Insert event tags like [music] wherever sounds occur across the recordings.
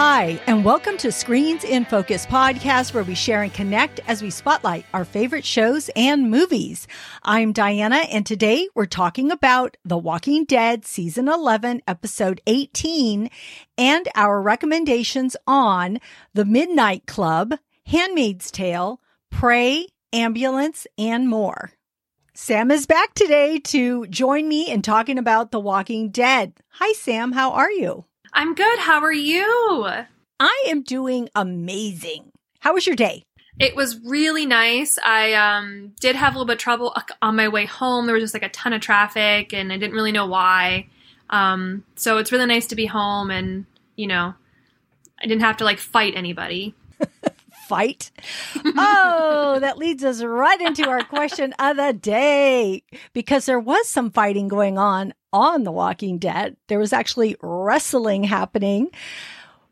Hi, and welcome to Screens in Focus podcast, where we share and connect as we spotlight our favorite shows and movies. I'm Diana, and today we're talking about The Walking Dead season 11, episode 18, and our recommendations on The Midnight Club, Handmaid's Tale, Prey, Ambulance, and more. Sam is back today to join me in talking about The Walking Dead. Hi, Sam. How are you? I'm good. How are you? I am doing amazing. How was your day? It was really nice. I um, did have a little bit of trouble on my way home. There was just like a ton of traffic, and I didn't really know why. Um, so it's really nice to be home, and you know, I didn't have to like fight anybody. Fight? oh, that leads us right into our question of the day because there was some fighting going on on The Walking Dead. There was actually wrestling happening,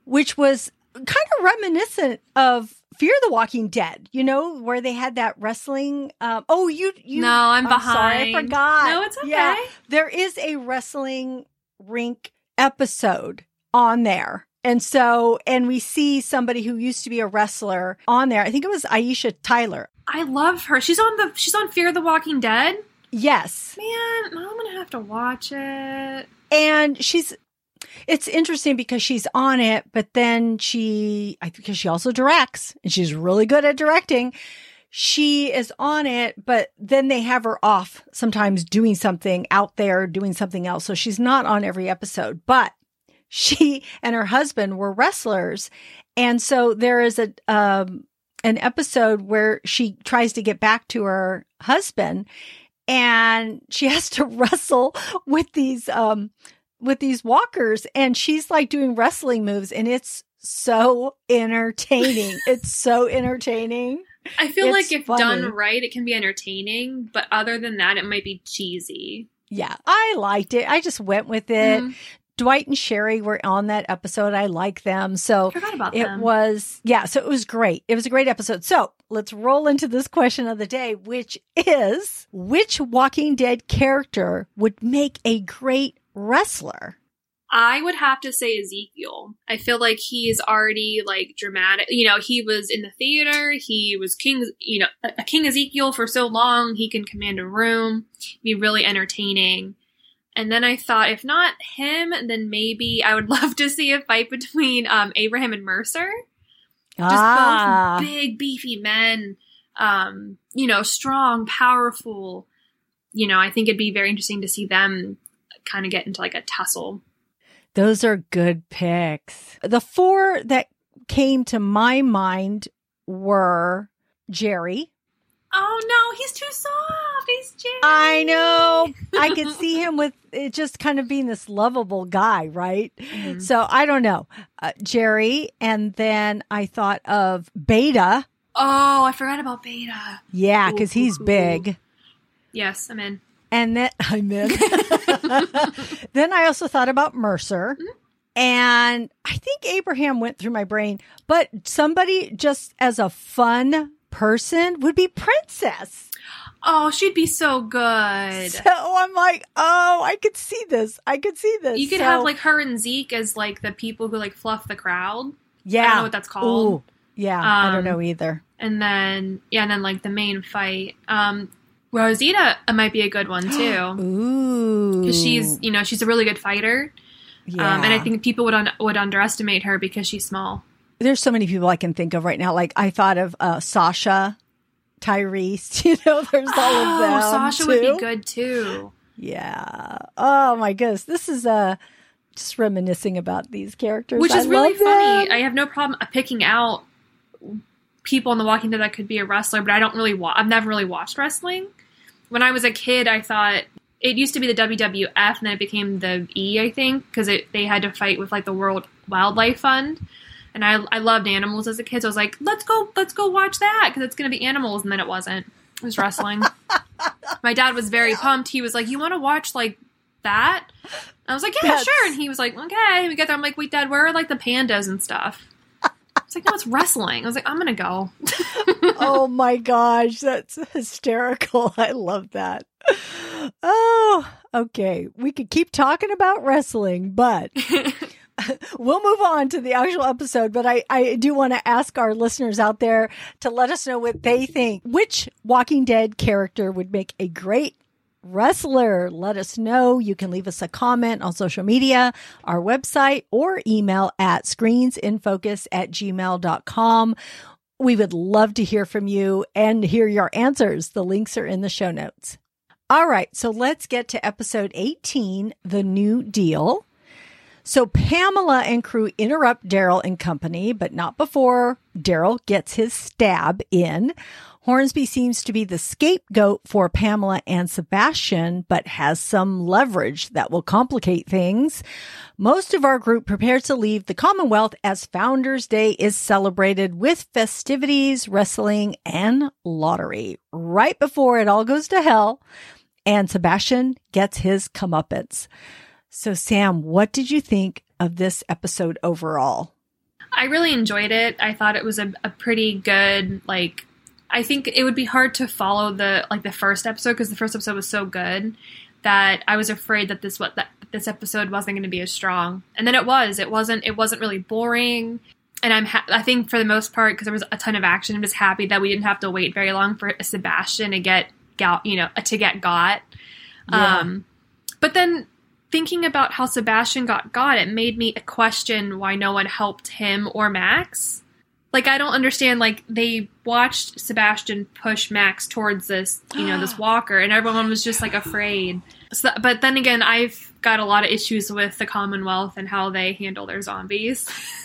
which was kind of reminiscent of Fear the Walking Dead, you know, where they had that wrestling. Um, oh, you, you. No, I'm, I'm behind. Sorry, I forgot. No, it's okay. Yeah, there is a wrestling rink episode on there. And so, and we see somebody who used to be a wrestler on there. I think it was Aisha Tyler. I love her. She's on the she's on Fear the Walking Dead. Yes. Man, I'm gonna have to watch it. And she's it's interesting because she's on it, but then she I because she also directs and she's really good at directing. She is on it, but then they have her off sometimes doing something out there, doing something else. So she's not on every episode, but she and her husband were wrestlers. And so there is a, um, an episode where she tries to get back to her husband and she [laughs] has to wrestle with these, um, with these walkers and she's like doing wrestling moves and it's so entertaining. [laughs] it's so entertaining. I feel it's like if funny. done right, it can be entertaining, but other than that, it might be cheesy. Yeah, I liked it. I just went with it. Mm-hmm. Dwight and Sherry were on that episode. I like them. So it them. was, yeah, so it was great. It was a great episode. So let's roll into this question of the day, which is which Walking Dead character would make a great wrestler? I would have to say Ezekiel. I feel like he's already like dramatic. You know, he was in the theater. He was king, you know, a King Ezekiel for so long. He can command a room, be really entertaining. And then I thought, if not him, then maybe I would [laughs] love to see a fight between um, Abraham and Mercer. Just ah. both big, beefy men, um, you know, strong, powerful. You know, I think it'd be very interesting to see them kind of get into like a tussle. Those are good picks. The four that came to my mind were Jerry. Oh no, he's too soft. He's Jerry. I know. I could see him with it just kind of being this lovable guy, right? Mm-hmm. So I don't know. Uh, Jerry. And then I thought of Beta. Oh, I forgot about Beta. Yeah, because he's big. Yes, I'm in. And then [laughs] I'm in. [laughs] then I also thought about Mercer. Mm-hmm. And I think Abraham went through my brain, but somebody just as a fun person would be Princess. Oh, she'd be so good. So I'm like, oh, I could see this. I could see this. You could so, have like her and Zeke as like the people who like fluff the crowd. Yeah. I don't know what that's called. Ooh, yeah, um, I don't um, know either. And then yeah, and then like the main fight. Um Rosita might be a good one too. [gasps] Ooh. Because she's, you know, she's a really good fighter. Yeah. Um, and I think people would un- would underestimate her because she's small. There's so many people I can think of right now. Like I thought of uh, Sasha Tyreese. [laughs] You know, there's all oh, of them. Sasha too. would be good too. Yeah. Oh my goodness. This is uh just reminiscing about these characters. Which is I really funny. Them. I have no problem picking out people in The Walking Dead that could be a wrestler, but I don't really wa- I've never really watched wrestling. When I was a kid, I thought it used to be the WWF and then it became the E, I think, because they had to fight with like the World Wildlife Fund and I I loved animals as a kid. So I was like, let's go let's go watch that because it's gonna be animals, and then it wasn't. It was wrestling. [laughs] My dad was very pumped. He was like, "You want to watch like that?" I was like, "Yeah, That's... sure." And he was like, "Okay." We get there. I'm like, "Wait, Dad, where are like the pandas and stuff?" It's like, "No, it's wrestling." I was like, "I'm gonna go." [laughs] oh my gosh, that's hysterical! [laughs] I love that. Oh, okay. We could keep talking about wrestling, but [laughs] we'll move on to the actual episode, but I, I do want to ask our listeners out there to let us know what they think. Which Walking Dead character would make a great wrestler? Let us know. You can leave us a comment on social media, our website, or email at screensinfocus at gmail.com. We would love to hear from you and hear your answers. The links are in the show notes. All right, so let's get to episode 18, The New Deal. So Pamela and crew interrupt Daryl and company, but not before Daryl gets his stab in. Hornsby seems to be the scapegoat for Pamela and Sebastian, but has some leverage that will complicate things. Most of our group prepares to leave the Commonwealth as Founders Day is celebrated with festivities, wrestling, and lottery. Right before it all goes to hell, and Sebastian gets his comeuppance. So, Sam, what did you think of this episode overall? I really enjoyed it. I thought it was a, a pretty good, like, I think it would be hard to follow the like the first episode because the first episode was so good that I was afraid that this what that this episode wasn't going to be as strong. And then it was. It wasn't. It wasn't really boring. And I'm. Ha- I think for the most part, because there was a ton of action, I'm just happy that we didn't have to wait very long for Sebastian to get got. You know, to get got. Yeah. Um, but then thinking about how Sebastian got got, it made me question why no one helped him or Max. Like I don't understand. Like they watched Sebastian push Max towards this, you know, this [gasps] walker, and everyone was just like afraid. So, but then again, I've got a lot of issues with the Commonwealth and how they handle their zombies. [laughs]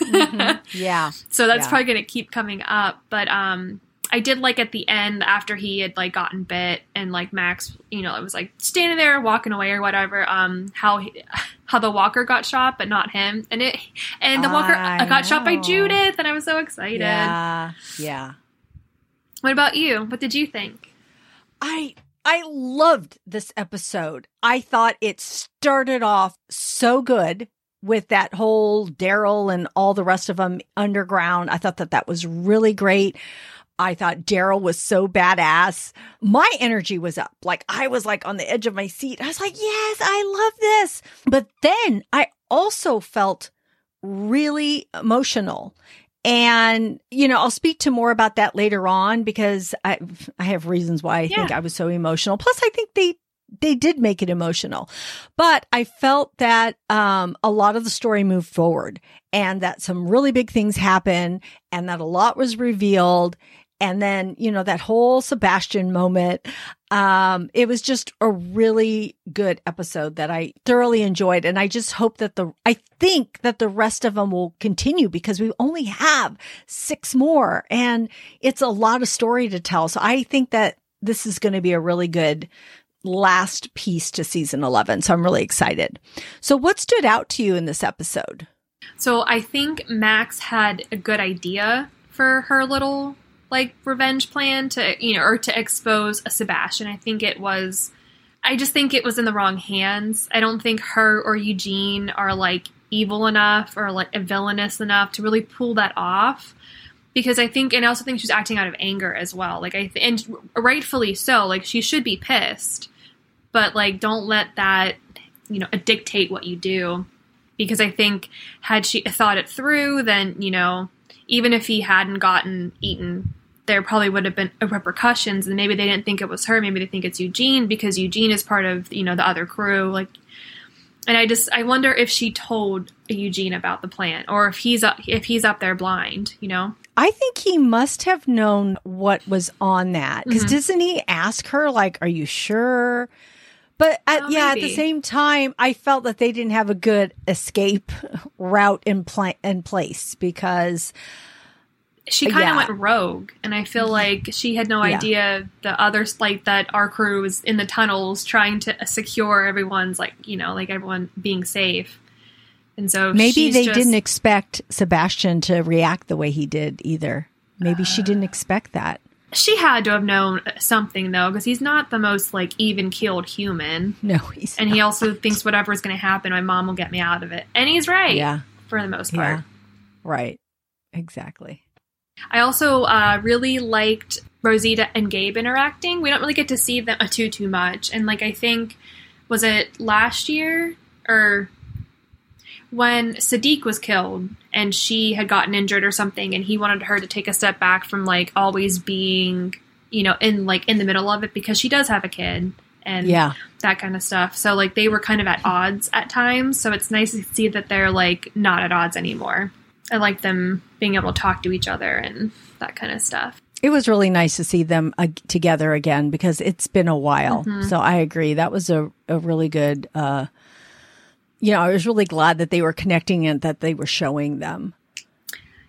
Yeah. so that's Yeah. probably going to keep coming up. But um, I did like at the end after he had like gotten bit and like Max, you know, it was like standing there walking away or whatever. Um, how he, [laughs] how the walker got shot, but not him, and it and the walker I got shot by. Judith, and I was so excited. Yeah. Yeah. What about you? What did you think? I I loved this episode. I thought it started off so good with that whole Daryl and all the rest of them underground. I thought that that was really great. I thought Daryl was so badass. My energy was up. Like I was like on the edge of my seat. I was like, "Yes, I love this." But then I also felt really emotional. And, you know, I'll speak to more about that later on because I I have reasons why I think I was so emotional. Plus I think they they did make it emotional. But I felt that um a lot of the story moved forward and that some really big things happened and that a lot was revealed and then, you know, that whole Sebastian moment. Um, it was just a really good episode that I thoroughly enjoyed. And I just hope that the, I think that the rest of them will continue because we only have six more and it's a lot of story to tell. So I think that this is going to be a really good last piece to season 11. So I'm really excited. So what stood out to you in this episode? So I think Max had a good idea for her little like revenge plan to you know or to expose a Sebastian. I think it was I just think it was in the wrong hands. I don't think her or Eugene are like evil enough or like villainous enough to really pull that off. Because I think, and I also think she's acting out of anger as well. Like I, th- and rightfully so. Like she should be pissed, but like don't let that, you know, dictate what you do because I think had she thought it through, then you know, even if he hadn't gotten eaten, there probably would have been repercussions, and maybe they didn't think it was her. Maybe they think it's Eugene because Eugene is part of you know the other crew. Like, and I just I wonder if she told Eugene about the plan, or if he's up if he's up there blind. You know, I think he must have known what was on that because Mhm. doesn't he ask her like, "Are you sure?" But at, Oh, yeah, at the same time, I felt that they didn't have a good escape [laughs] route in pla- in place because she kind of Yeah. went rogue, and I feel mm-hmm. like she had no Yeah. idea the other like that our crew was in the tunnels trying to uh, secure everyone's like you know like everyone being safe. And so maybe they just- didn't expect Sebastian to react the way he did either. Maybe she didn't uh, expect that. She had to have known uh, something though, because he's not the most like even keeled human, No, he's and he also thinks whatever's going to happen, my mom will get me out of it, and he's right yeah, for the most part. yeah, right, exactly. I also uh, really liked Rosita and Gabe interacting. We don't really get to see them uh, too too much, and like I think was it last year or when Siddiq was killed and she had gotten injured or something, and he wanted her to take a step back from like always being, you know, in like in the middle of it because she does have a kid and Yeah. that kind of stuff. So like they were kind of at odds at times. So it's nice to see that they're like not at odds anymore. I like them being able to talk to each other and that kind of stuff. It was really nice to see them uh, together again because it's been a while. Mm-hmm. So I agree. That was a, a really good, uh, you know, I was really glad that they were connecting and that they were showing them.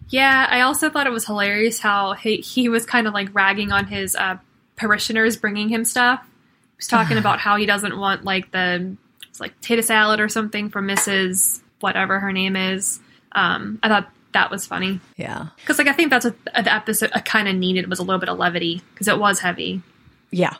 Yeah, I also thought it was hilarious how he, he was kind of like ragging on his uh, parishioners bringing him stuff. He was talking [laughs] about how he doesn't want like the like potato salad or something from Mrs. whatever her name is. Um, I thought that was funny Yeah. because like I think that's what the episode kind of needed was a little bit of levity because it was heavy. Yeah,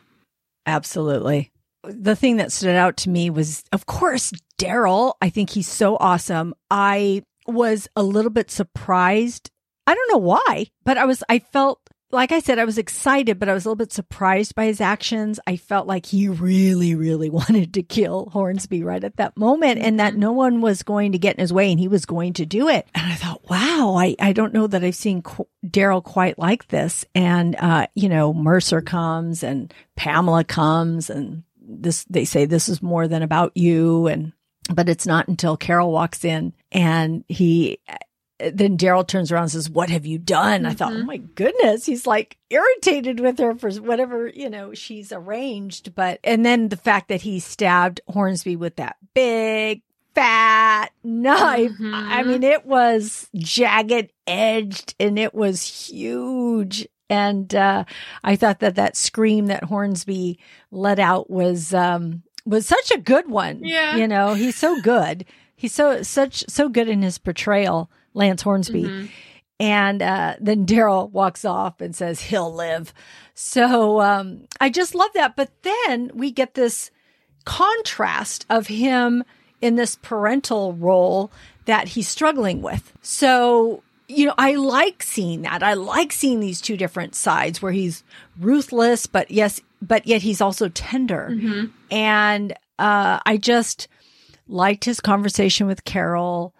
absolutely. The thing that stood out to me was, of course, Daryl. I think he's so awesome. I was a little bit surprised. I don't know why, but I was, I felt, like I said, I was excited, but I was a little bit surprised by his actions. I felt like he really, really [laughs] wanted to kill Hornsby right at that moment and that no one was going to get in his way and he was going to do it. And I thought, wow, I, I don't know that I've seen qu- Daryl quite like this. And, uh, you know, Mercer comes and Pamela comes and this, they say this is more than about you. And, but it's not until Carol walks in and he, then Daryl turns around and says, What have you done? I thought, Oh my goodness. He's like irritated with her for whatever, you know, she's arranged. But, and then the fact that he stabbed Hornsby with that big, fat knife. Mhm. I mean, it was jagged edged and it was huge. And, uh, I thought that that scream that Hornsby let out was, um, was such a good one. Yeah. You know, he's so good. He's so, such, so good in his portrayal, Lance Hornsby. Mhm. And uh, then Daryl walks off and says he'll live. So um, I just love that. But then we get this contrast of him in this parental role that he's struggling with. So, you know, I like seeing that. I like seeing these two different sides where he's ruthless, but yes, but yet he's also tender. Mhm. And uh, I just liked his conversation with Carol.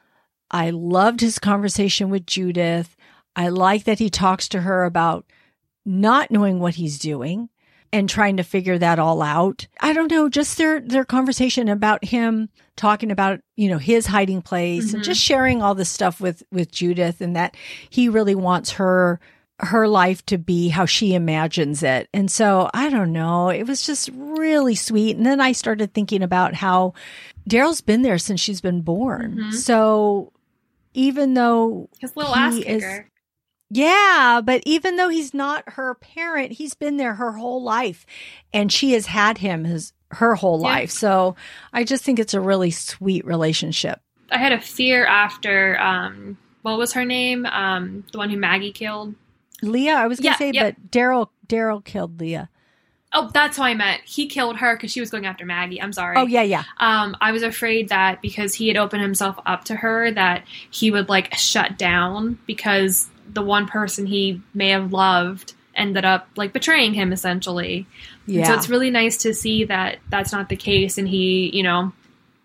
I loved his conversation with Judith. I like that he talks to her about not knowing what he's doing and trying to figure that all out. I don't know, just their their conversation about him talking about, you know, his hiding place and Mhm. just sharing all this stuff with with Judith and that he really wants her her life to be how she imagines it. And so, I don't know, it was just really sweet. And then I started thinking about how Daryl's been there since she's been born. Mhm. So, even though His little ass He is- yeah, but even though he's not her parent, he's been there her whole life and she has had him his her whole Yeah. life. So I just think it's a really sweet relationship. I had a fear after um what was her name? Um the one who Maggie killed. Leah, I was going Yeah, say but Daryl Daryl killed Leah. Oh, that's what I meant. He killed her because she was going after Maggie. I'm sorry. Oh yeah, yeah. Um, I was afraid that because he had opened himself up to her, that he would like shut down because the one person he may have loved ended up like betraying him essentially. And Yeah. So it's really nice to see that that's not the case, and he, you know,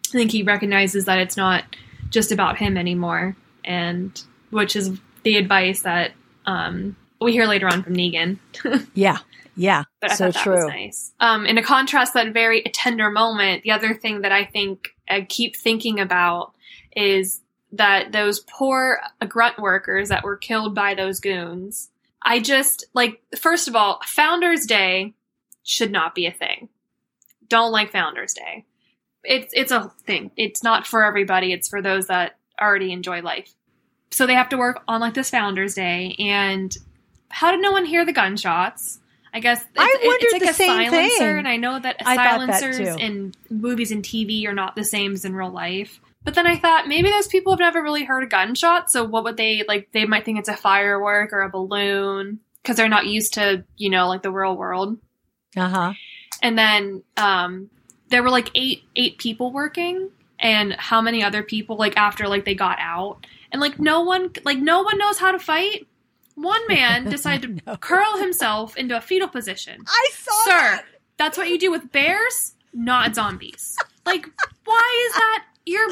I think he recognizes that it's not just about him anymore, and which is the advice that um, we hear later on from Negan. [laughs] yeah. Yeah. But I so that true. was nice. Um, and to contrast that very tender moment, the other thing that I think I keep thinking about is that those poor grunt workers that were killed by those goons. I just like first of all, Founders Day should not be a thing. Don't like Founders Day. It's it's a thing. It's not for everybody. It's for those that already enjoy life. So they have to work on like this Founders Day, and how did no one hear the gunshots? I guess it's, I wondered it's like the a same silencer, thing. and I know that I thought that silencers in movies and TV are not the same as in real life. But then I thought maybe those people have never really heard a gunshot, so what would they like? They might think it's a firework or a balloon because they're not used to you know like the real world. Uh-huh. And then um, there were like eight eight people working, and how many other people like after like they got out, and like no one like no one knows how to fight. One man [laughs] decided to No. curl himself into a fetal position. I saw Sir, that. that's what you do with bears, not zombies. Like, why is that? You're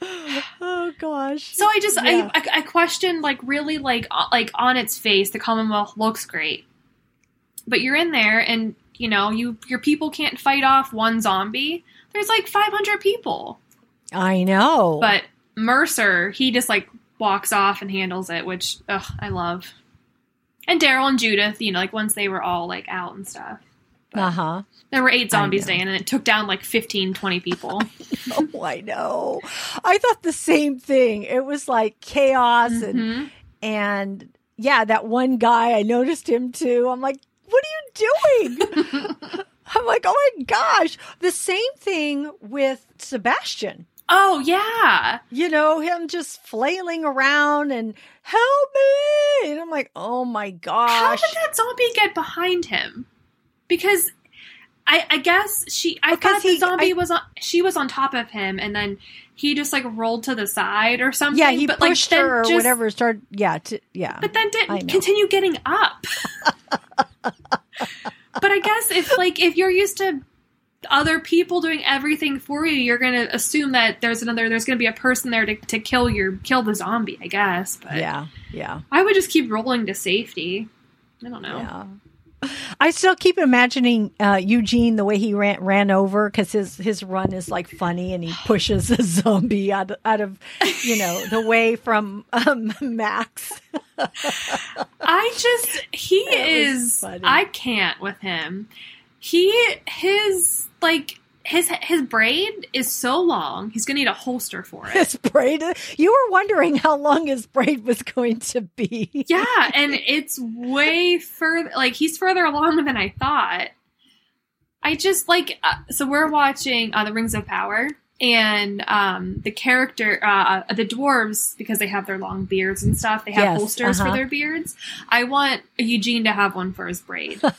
[sighs] oh gosh. So I just Yeah. I, I I questioned like really like like on its face the Commonwealth looks great, but you're in there and you know you your people can't fight off one zombie. There's like 500 people, I know. but Mercer he just like walks off and handles it, which ugh I love. And Daryl and Judith, you know, like once they were all like out and stuff. uh huh. There were eight zombies. Dan, and it took down like 15, 20 people. [laughs] Oh, I know. I thought the same thing. It was like chaos and Mhm. and yeah, that one guy I noticed him too. I'm like, what are you doing? [laughs] I'm like, oh my gosh. The same thing with Sebastian. Oh yeah, You know, him just flailing around and help me. And I'm like, oh my gosh. How did that zombie get behind him? Because I, I guess she. I Because thought the he- zombie I- was on. She was on top of him, and then he just like rolled to the side or something. Yeah, he but, pushed like, then her or just- whatever. Started, yeah, to, yeah. But then didn't continue getting up. [laughs] but I guess if like if you're used to other people doing everything for you, you're gonna assume that there's another. There's gonna be a person there to, to kill your kill the zombie. I guess. But yeah, yeah, I would just keep rolling to safety. I don't know. yeah. I still keep imagining uh, Eugene the way he ran ran over because his his run is like funny and he pushes a zombie out out of you know [laughs] the way from um, Max. I just he [laughs] That is. I can't with him. He his like his his braid is so long. He's gonna need a holster for it. His braid. You were wondering how long his braid was going to be. yeah, [laughs] and it's way further. Like he's further along than I thought. I just like uh, so we're watching uh, the Rings of Power. And um, the character, uh, the dwarves, because they have their long beards and stuff, they have Yes, holsters uh-huh. for their beards. I want Eugene to have one for his braid. [laughs] Be-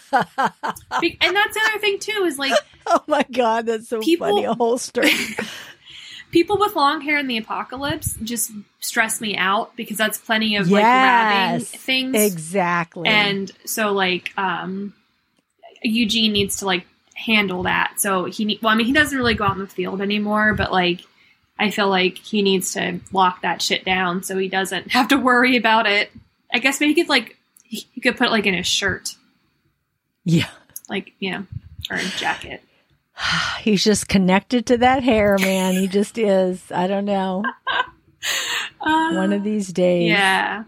and that's the other thing too is like [laughs] oh my god, that's so People- funny. A holster. [laughs] people with long hair in the apocalypse just stress me out because that's plenty of like grabbing things exactly. and so like um Eugene needs to like handle that so he need well I mean he doesn't really go out in the field anymore but like I feel like he needs to lock that shit down so he doesn't [laughs] have to worry about it I guess maybe he could like he he could put it like in his shirt yeah. like you know or a jacket [sighs] He's just connected to that hair, man. He just is. I don't know. [laughs] uh, One of these days. yeah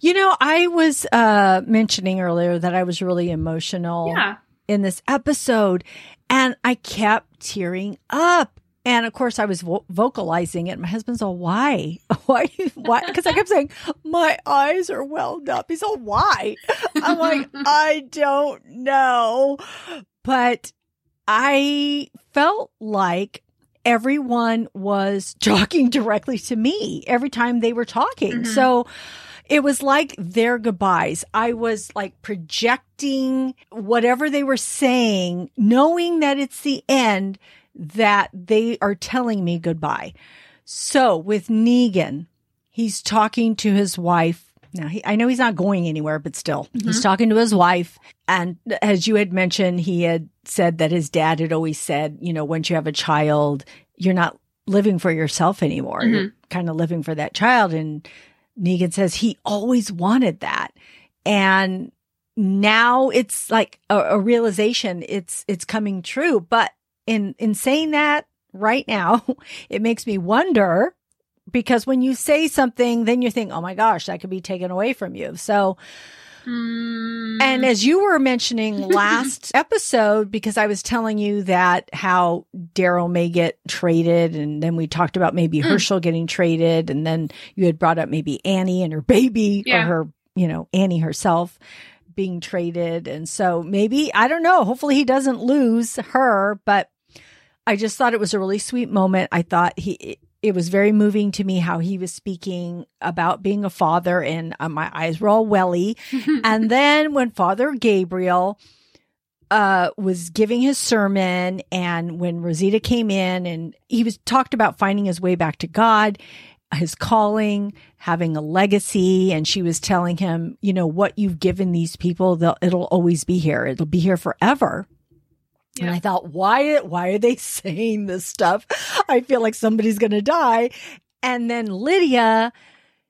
You know, I was uh mentioning earlier that I was really emotional yeah in this episode and I kept tearing up. And of course, I was vo- vocalizing it. My husband's all, why? [laughs] Why? Why? Because I kept saying, my eyes are welled up. He's all, why? I'm like, [laughs] I don't know. But I felt like everyone was [laughs] talking directly to me every time they were talking. Mhm. So it was like their goodbyes. I was like projecting whatever they were saying, knowing that it's the end, that they are telling me goodbye. So with Negan, he's talking to his wife. Now, he, I know he's not going anywhere, but still, mm-hmm. he's talking to his wife. And as you had mentioned, he had said that his dad had always said, you know, once you have a child, you're not living for yourself anymore. You're mm-hmm. kind of living for that child. And Negan says he always wanted that. And now it's like a, a realization it's it's coming true. But in in saying that right now, [laughs] it makes me wonder because when you say something, then you think, oh my gosh, that could be taken away from you. So Mm, and as you were mentioning [laughs] last episode, because I was telling you that how Daryl may get traded, and then we talked about maybe Mm. Hershel getting traded, and then you had brought up maybe Annie and her baby Yeah. or her, you know, Annie herself being traded. And so maybe, I don't know, hopefully he doesn't lose her, but I just thought it was a really sweet moment. I thought he, it was very moving to me how he was speaking about being a father, and uh, my eyes were all welly [laughs] and then when Father Gabriel uh, was giving his sermon, and when Rosita came in, and he was talked about finding his way back to God, his calling, having a legacy, and she was telling him, you know, what you've given these people, they'll, it'll always be here. It'll be here forever. And I thought, why, why are they [laughs] saying this stuff? I feel like somebody's going to die. And then Lydia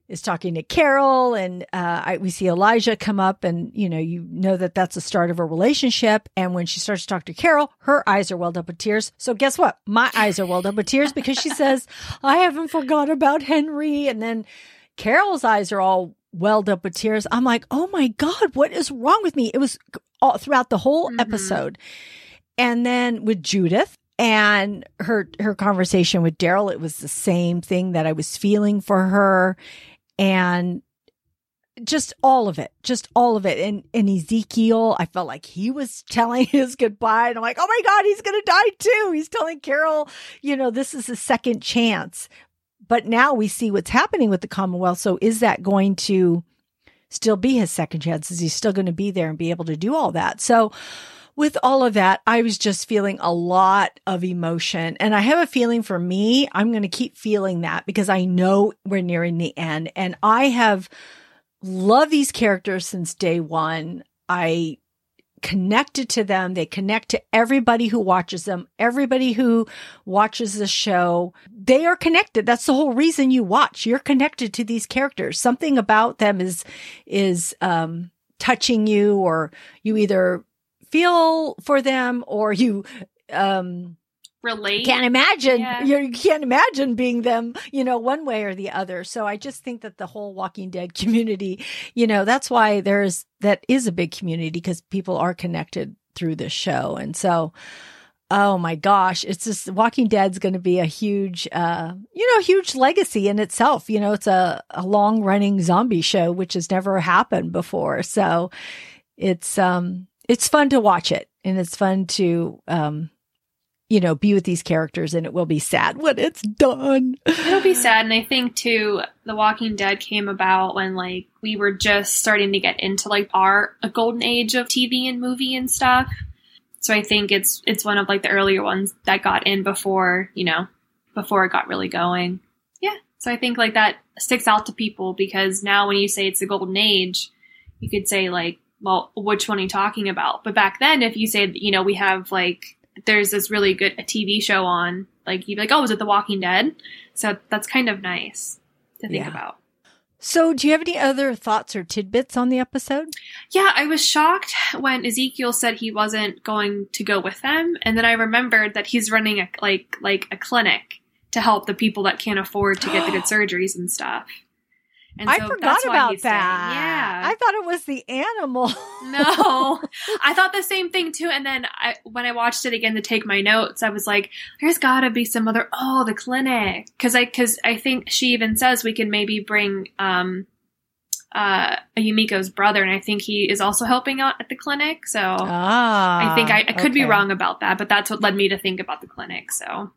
is talking to Carol and, uh, I, we see Elijah come up and, you know, you know that that's the start of a relationship. And when she starts to talk to Carol, her eyes are welled up with tears. So guess what? My eyes are welled up with tears because she says, [laughs] I haven't forgot about Henry. And then Carol's eyes are all welled up with tears. I'm like, oh my God, what is wrong with me? It was all throughout the whole Mhm. episode. And then with Judith and her her conversation with Daryl, it was the same thing that I was feeling for her. And just all of it, just all of it. And, and Ezekiel, I felt like he was telling [laughs] his goodbye. And I'm like, oh my God, he's to die too. He's telling Carol, you know, this is a second chance. But now we see what's happening with the Commonwealth. So is that going to still be his second chance? Is he still going to be there and be able to do all that? So with all of that, I was just feeling a lot of emotion. And I have a feeling for me, I'm going to keep feeling that because I know we're nearing the end. And I have loved these characters since day one. I connected to them. They connect to everybody who watches them, everybody who watches the show. They are connected. That's the whole reason you watch. You're connected to these characters. Something about them is, is, um, touching you or you either feel for them or you, um, Relate. can't imagine Yeah. you can't imagine being them you know one way or the other so i just think that the whole walking dead [laughs] community you know that's why there's that is a big community because people are connected through this show and so oh my gosh it's just walking dead's going to be a huge uh you know huge legacy in itself you know it's a, a long running zombie show which has never happened before so it's um it's fun to watch it and it's fun to um you know, be with these characters and it will be sad when it's done. It'll be sad, and I think too, The Walking Dead came about when like we were just starting to get into like our a golden age of TV and movie and stuff. So I think it's it's one of like the earlier ones that got in before you know before it got really going. Yeah, so I think like that sticks out to people because now when you say it's the golden age, you could say like, well, which one are you talking about? But back then, if you say you know we have like there's this really good a TV show on, like you'd be like, oh, is it The Walking Dead? So that's kind of nice to think Yeah. about. So, do you have any other thoughts or tidbits on the episode? Yeah, I was shocked when Ezekiel said he wasn't going to go with them, and then I remembered that he's running a like like a clinic to help the people that can't afford to get the good [gasps] surgeries and stuff. And I so forgot about that. Yeah, I thought it was the animal. [laughs] no, I thought the same thing too. And then I, when I watched it again to take my notes, I was like, "There's got to be some other oh the clinic," because I because I think she even says we can maybe bring um uh Yumiko's brother, and I think he is also helping out at the clinic. So ah, I think I, I could be wrong about that, but that's what led me to think about the clinic. So.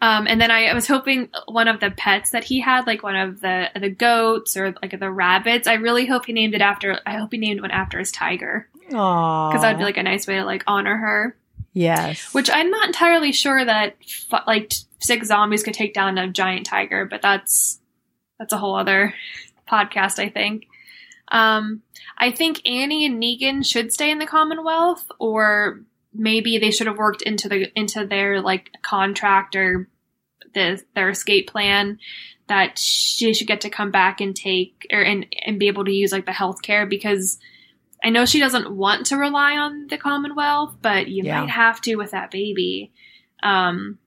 Um, and then I, I was hoping one of the pets that he had, like one of the the goats or like the rabbits, I really hope he named it after. I hope he named one after his tiger because that'd be like a nice way to like honor her. yes, Which I'm not entirely sure that f- like six zombies could take down a giant tiger, but that's that's a whole other podcast, I think. Um, I think Annie and Negan should stay in the Commonwealth, or maybe they should have worked into the into their like contract or the their escape plan that she should get to come back and take or and and be able to use like the health care because I know she doesn't want to rely on the Commonwealth, but you Yeah. might have to with that baby. Um,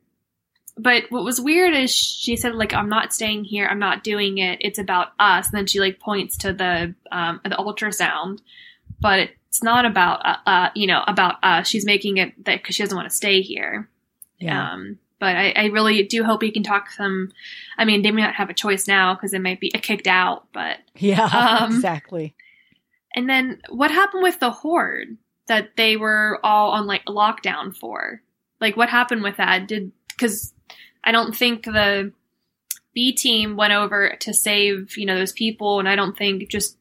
but what was weird is she said like I'm not staying here. I'm not doing it. It's about us. And then she like points to the um, the ultrasound, but it's not about uh, uh you know about us. She's making it that because she doesn't want to stay here. yeah, Um, but I, I really do hope he can talk some. I mean, they may not have a choice now because they might be kicked out. But yeah, [laughs] um, exactly. and then what happened with the horde that they were all on like lockdown for? Like, what happened with that? Did because I don't think the B team went over to save you know those people, and I don't think just uh,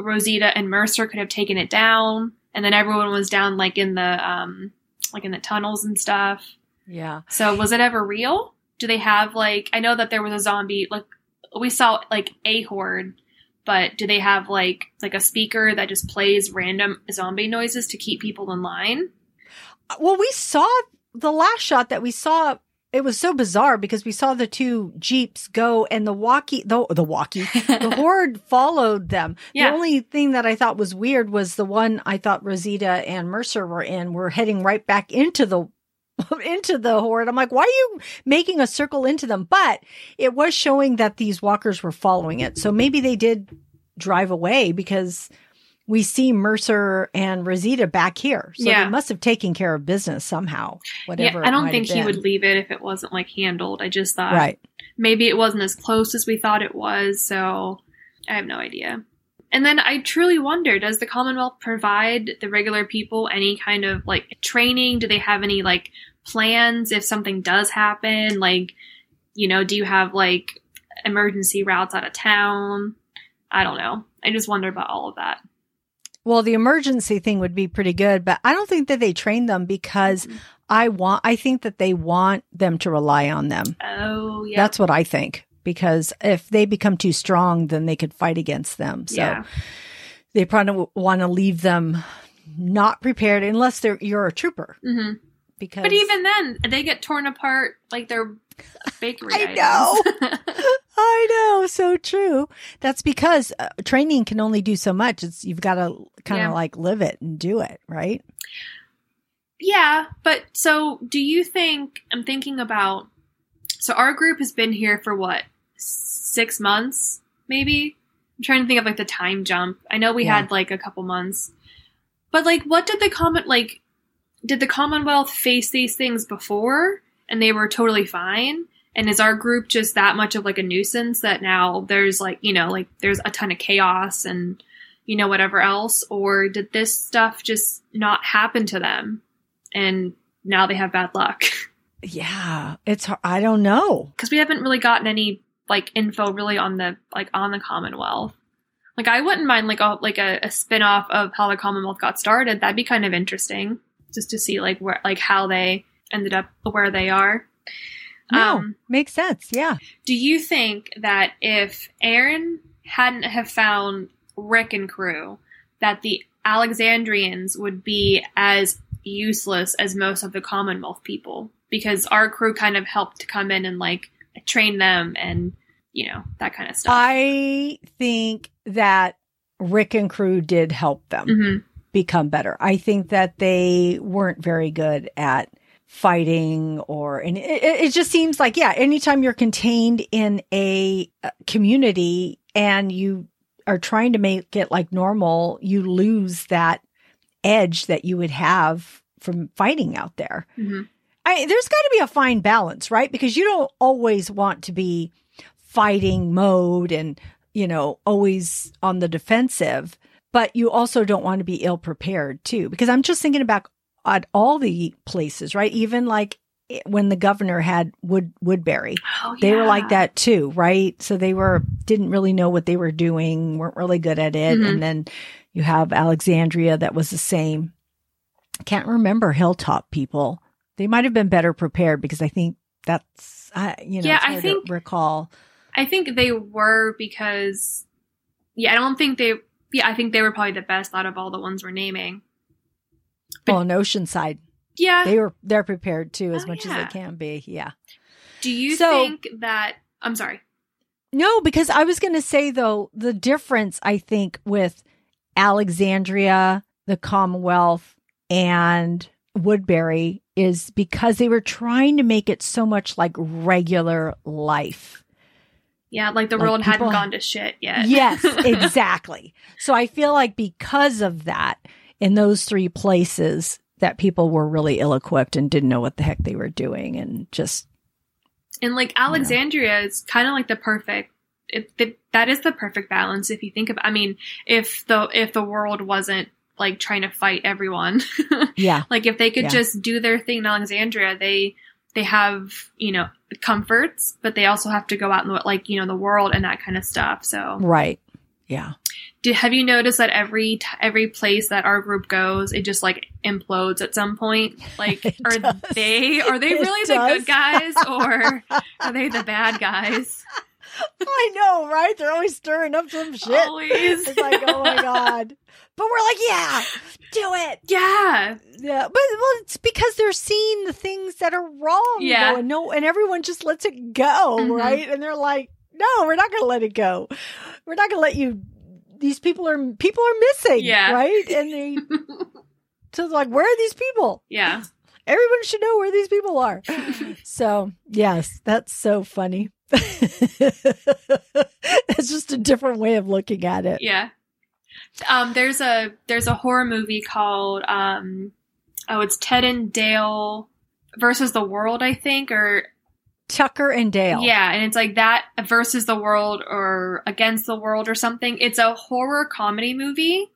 Rosita and Mercer could have taken it down, and then everyone was down like in the um like in the tunnels and stuff. Yeah, So was it ever real? Do they have like I know that there was a zombie like we saw like a horde, but do they have like like a speaker that just plays random zombie noises to keep people in line? Well, we saw the last shot that we saw. It was so bizarre because we saw the two jeeps go and the walkie, the the walkie, the [laughs] horde followed them. Yeah. The only thing that I thought was weird was the one I thought Rosita and Mercer were in were heading right back into the [laughs] into the horde. I'm like, why are you making a circle into them? But it was showing that these walkers were following it. So maybe they did drive away because we see Mercer and Rosita back here. So Yeah. they must have taken care of business somehow. Whatever. yeah, I don't think he would leave it if it wasn't like handled. I just thought Right. maybe it wasn't as close as we thought it was, so I have no idea. And then I truly wonder does the Commonwealth provide the regular people any kind of like training? Do they have any like plans if something does happen? Like, you know, do you have like emergency routes out of town? I don't know. I just wonder about all of that. Well, the emergency thing would be pretty good, but I don't think that they train them because Mhm. I want, I think that they want them to rely on them. Oh, yeah. That's what I think. Because if they become too strong, then they could fight against them. So yeah. they probably want to leave them not prepared unless they're you're a trooper. hmm Because But even then, they get torn apart like they're bakery [laughs] I items. [laughs] I know, so true. That's because uh, training can only do so much. It's you've got to kind of Yeah. like live it and do it, right? Yeah, but so do you think? I'm thinking about. So our group has been here for what six months, maybe. I'm trying to think of like the time jump. I know we Yeah. had like a couple months, but like, what did the comment like? Did the Commonwealth face these things before, and they were totally fine? And is our group just that much of like a nuisance that now there's like you know like there's a ton of chaos and you know whatever else, or did this stuff just not happen to them? and now they have bad luck [laughs] Yeah, it's I don't know. because we haven't really gotten any like info really on the like on the Commonwealth. Like I wouldn't mind like a like a, a spin off of how the Commonwealth got started. That'd be kind of interesting just to see like where like how they ended up where they are. No, Um, makes sense. Yeah. do you think that if Aaron hadn't have found Rick and crew, that the Alexandrians would be as useless as most of the Commonwealth people? Because our crew kind of helped to come in and like train them and you know that kind of stuff. I think that Rick and crew did help them hmm become better. I think that they weren't very good at fighting or and it, it just seems like yeah anytime you're contained in a uh, community and you are trying to make it like normal you lose that edge that you would have from fighting out there hmm I, there's got to be a fine balance, right? Because you don't always want to be fighting mode and, you know, always on the defensive, but you also don't want to be ill prepared too. Because I'm just thinking about at all the places, right? Even like eh, when the governor had Wood Woodbury, Oh, they were like that too, right? So they were didn't really know what they were doing, weren't really good at it, Mhm. and then you have Alexandria that was the same. Can't remember Hilltop people. They might have been better prepared because I think that's I you know Yeah, I think- recall. I think they were because yeah, I don't think they. Yeah, I think they were probably the best out of all the ones we're naming. But- Well, in Oceanside, Yeah. they were they're prepared too as Oh, much as they can be. Yeah. Do you So- think that? I'm sorry. No, because I was going to say though, the difference I think with Alexandria, the Commonwealth, and Woodbury is because they were trying to make it so much like regular life. Yeah, like the Like world hadn't gone to shit yet. Yes, [laughs] exactly. so I feel like because of that, in those three places, that people were really ill equipped and didn't know what the heck they were doing and just and like Alexandria is kind of like the perfect. It, it, that is the perfect balance if you think of. I mean, if the if the world wasn't like trying to fight everyone, [laughs] yeah, like if they could Yeah. just do their thing in Alexandria, they they have you know comforts, but they also have to go out in the like you know the world and that kind of stuff. So, right. Yeah. Do, have you noticed that every t- every place that our group goes, it just like implodes at some point? Like, [laughs] It are does. they are they It really the good guys [laughs] or are they the bad guys? I know, right? They're always stirring up some shit. Always. It's like, oh my god. [laughs] But we're like, yeah, do it. Yeah. Yeah, but well, it's because they're seeing the things that are wrong. Yeah. though, and no, and everyone just lets it go, Mhm. right? And they're like, no, we're not going to let it go. We're not going to let you. These people are people are missing, Yeah. right? And they [laughs] so it's like, where are these people? Yeah. Everyone should know where these people are. [laughs] so yes, that's so funny. [laughs] it's just a different way of looking at it. Yeah. Um, there's a there's a horror movie called um, oh it's Ted and Dale versus the world I think or Tucker and Dale. yeah and it's like that versus the world or against the world or something. It's a horror comedy movie.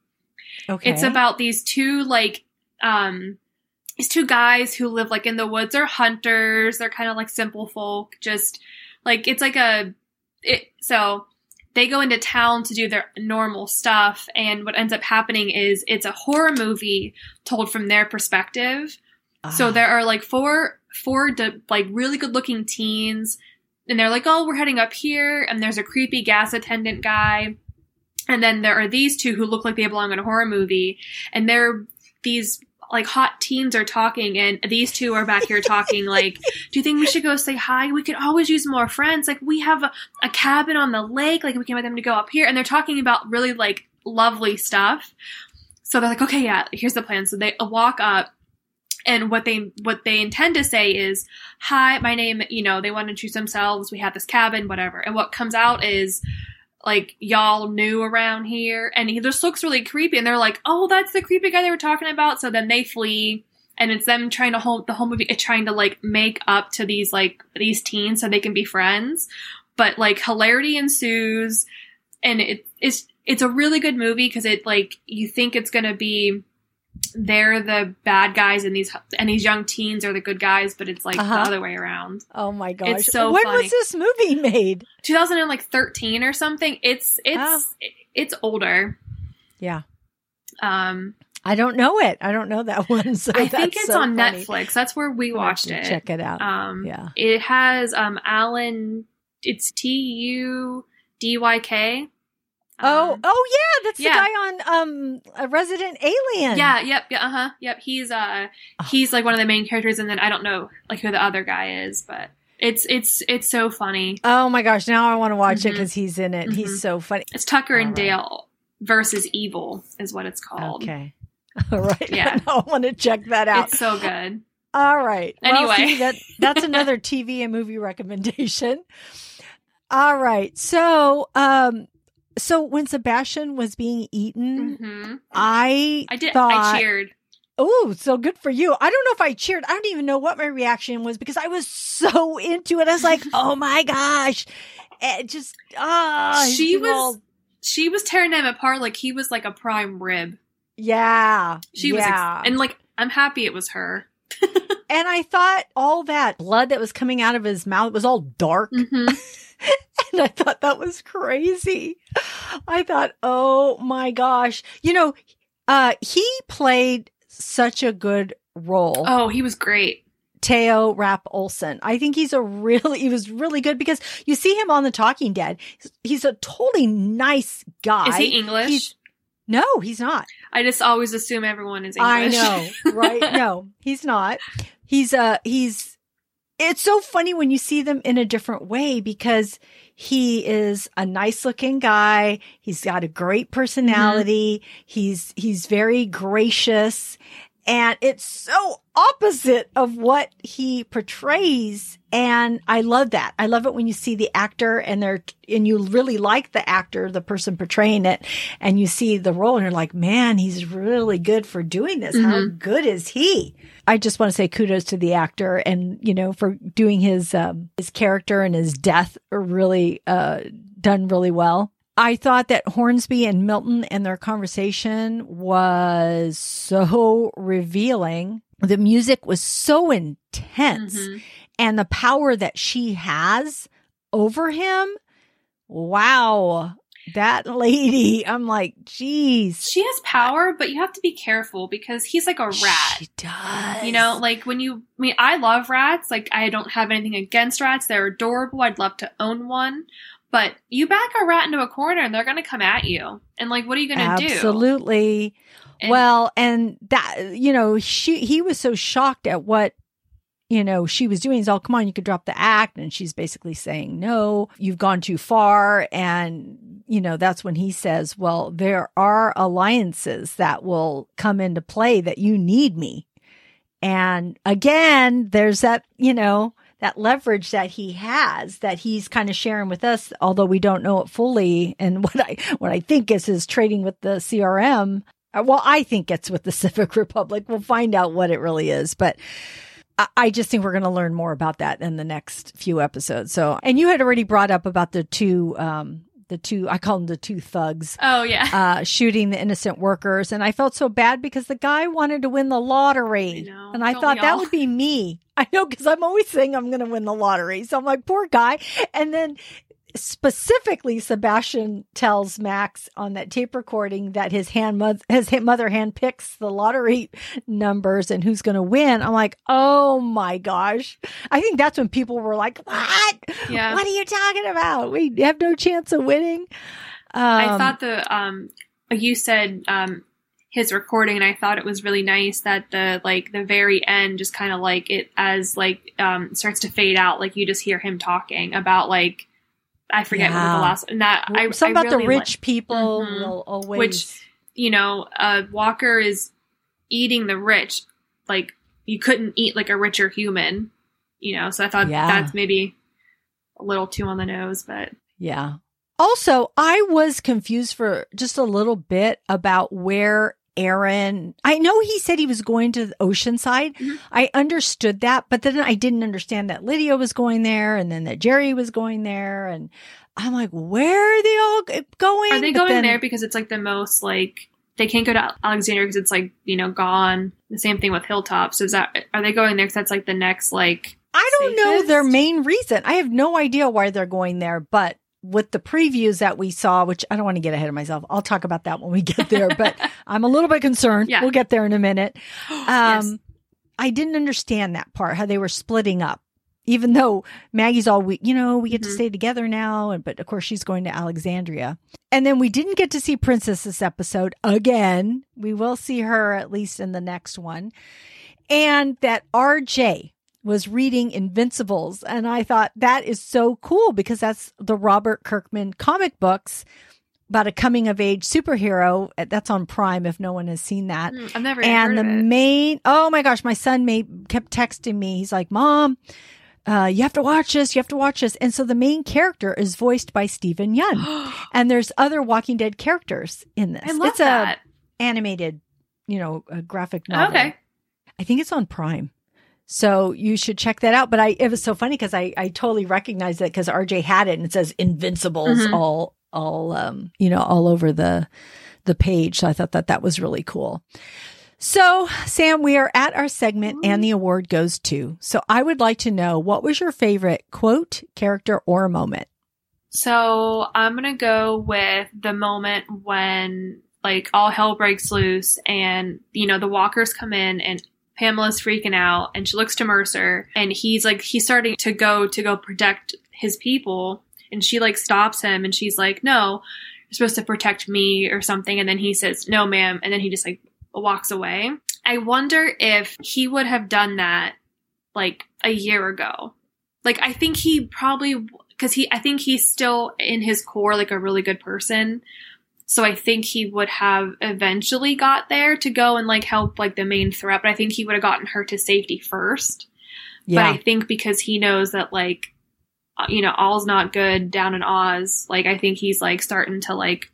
Okay. It's about these two like um these two guys who live like in the woods are hunters. They're kind of like simple folk. Just like it's like a it so they go into town to do their normal stuff and what ends up happening is it's a horror movie told from their perspective. So Ah. there are like four four de- like really good looking teens and they're like, "Oh, we're heading up here." And there's a creepy gas attendant guy. And then there are these two who look like they belong in a horror movie and they're these like hot teens are talking and these two are back here talking [laughs] like do you think we should go say hi we could always use more friends like we have a, a cabin on the lake like we can invite them to go up here and they're talking about really like lovely stuff so they're like okay yeah here's the plan so they walk up and what they what they intend to say is hi my name you know they want to introduce themselves we have this cabin whatever. And what comes out is like y'all new around here. And he just looks really creepy. And they're like oh that's the creepy guy they were talking about. So then they flee. And it's them trying to hold the whole movie trying to like make up to these like these teens so they can be friends. But like hilarity ensues. And it, it's it's a really good movie because it like you think it's gonna be they're the bad guys and these and these young teens are the good guys but it's like Uh-huh. the other way around Oh my gosh. It's so when funny. Ah. was this movie made? 2013 or something it's it's it's older Yeah. Um, I don't know it. I don't know that [laughs] one. So I think it's so on funny. Netflix. That's where we I'm gonna have watched it. Check it out. Um, yeah. It has um Alan. It's T U D Y K. Oh, Um, oh yeah, that's yeah. the guy on um a Resident Alien. yeah, yep, yeah, uh huh, yep. He's uh, Oh. he's like one of the main characters, and then I don't know like who the other guy is, but it's it's it's so funny. Oh my gosh, now I want to watch it Mhm. because he's in it. Mhm. He's so funny. It's Tucker All and right. Dale versus Evil is what it's called. Okay. [laughs] All right. Yeah. [laughs] I want to check that out. It's so good. All right. Well, Anyway. see, that that's another [laughs] TV and movie recommendation. All right. So, um, so when Sebastian was being eaten, hmm I I did. Thought, I cheered. Oh, so good for you. I don't know if I cheered. I don't even know what my reaction was because I was so [laughs] into it. I was like, oh my gosh. It just, ah. She doing all- was. She was tearing him apart like he was like a prime rib. yeah. She was, ex- and like I'm happy it was her. [laughs] and I thought all that blood that was coming out of his mouth was all dark. Mm-hmm. [laughs] And I thought that was crazy. I thought, oh my gosh. You know, uh, he played such a good role. Oh, he was great. Teo Rapp-Olsson. I think he's a really, he was really good because you see him on The Talking Dead. He's, he's a totally nice guy. Is he English? he's- No, he's not. I just always assume everyone is English. I know, right? [laughs] no, he's not. He's uh he's it's so funny when you see them in a different way because he is a nice looking guy. He's got a great personality. He's he's very gracious and it's so opposite of what he portrays and I love that. I love it when you see the actor and they're and you really like the actor, the person portraying it and you see the role and you're like, "Man, he's really good for doing this. How Mhm. good is he?" I just want to say kudos to the actor and, you know, for doing his um his character and his death are really uh done really well. I thought that Hornsby and Milton and their conversation was so revealing. The music was so intense Mhm. and the power that she has over him. Wow. that lady, I'm like, geez. She has power, but you have to be careful because he's like a rat. She does. You know, like when you, I mean, I love rats. Like, I don't have anything against rats. They're adorable. I'd love to own one. But you back a rat into a corner and they're going to come at you. And, like, what are you going to do? Absolutely. And- well, and that, you know, she, he was so shocked at what, you know, she was doing. He's all, come on, you could drop the act. And she's basically saying, no, you've gone too far. And, you know, that's when he says, well, there are alliances that will come into play that you need me. And again, there's that, you know, that leverage that he has that he's kind of sharing with us, although we don't know it fully. And [laughs] what I, what I think is his trading with the CRM. Uh, Well, I think it's with the [laughs] Civic Republic. We'll find out what it really is, but I- I just think we're going to learn more about that in the next few episodes. So, and you had already brought up about the two, um, the two, I call them the two thugs Oh, yeah. uh, shooting the innocent workers. And I felt so bad because the guy wanted to win the lottery. I. And I Don't thought that would be me. I know because I'm always saying I'm going to win the lottery. So I'm like, poor guy. And then specifically, Sebastian tells Max on that tape recording that his hand, mo- his mother hand picks the lottery numbers and who's going to win. I'm like, oh my gosh. I think that's when people were like, what? Yeah. What are you talking about? We have no chance of winning. Um, I thought the um you said um his recording and I thought it was really nice that the like the very end just kind of like it as like um starts to fade out like you just hear him talking about like I forget what the last and that I something I about the really li- rich people Mhm. will always Which- you know uh Walker is eating the rich like you couldn't eat like a richer human you know so I thought Yeah. that's maybe a little too on the nose but yeah also i was confused for just a little bit about where aaron i know he said he was going to the oceanside Mhm. i understood that but then i didn't understand that lydia was going there and then that jerry was going there and i'm like where are they all going Are they But going then- there because it's like the most like they can't go to Alexandria because it's like you know gone. The same thing with Hilltops. Is that are they going there because that's like the next like I don't know their main reason. I have no idea why they're going there, but with the previews that we saw, which I don't want to get ahead of myself. I'll talk about that when we get there, but [laughs] I'm a little bit concerned. Yeah. We'll get there in a minute. [gasps] Um, yes. I didn't understand that part, how they were splitting up. Even though Maggie's all we, you know, we get to Mhm. stay together now, and but of course she's going to Alexandria. And then we didn't get to see Princess this episode again. We will see her at least in the next one. And that RJ was reading Invincibles. And I thought that is so cool because that's the Robert Kirkman comic books about a coming of age superhero. That's on Prime if no one has seen that. Hmm, I've never And heard the of it. main, oh my gosh, my son made, kept texting me. He's like, Mom, uh, you have to watch this. You have to watch this. And so the main character is voiced by Steven Yeun. [gasps] and there's other Walking Dead characters in this. I love it's that. a animated, you know, a graphic novel. Okay. I think it's on Prime. So you should check that out. But I, it was so funny because I, I totally recognized it because RJ had it and it says Invincibles Mhm. all, all, um, you know, all over the, the page. So I thought that that was really cool. So Sam, we are at our segment and the award goes to. So I would like to know what was your favorite quote, character, or moment? So I'm gonna go with the moment when like all hell breaks loose and you know the walkers come in and Pamela's freaking out and she looks to Mercer and he's like he's starting to go to go protect his people and she like stops him and she's like no you're supposed to protect me or something and then he says no ma'am and then he just like walks away. I wonder if he would have done that like a year ago. Like I think he probably because he I think he's still in his core like a really good person. So I think he would have eventually got there to go and like help like the main threat, but I think he would have gotten her to safety first. Yeah. But I think because he knows that like uh, you know all's not good down in Oz, like I think he's like starting to like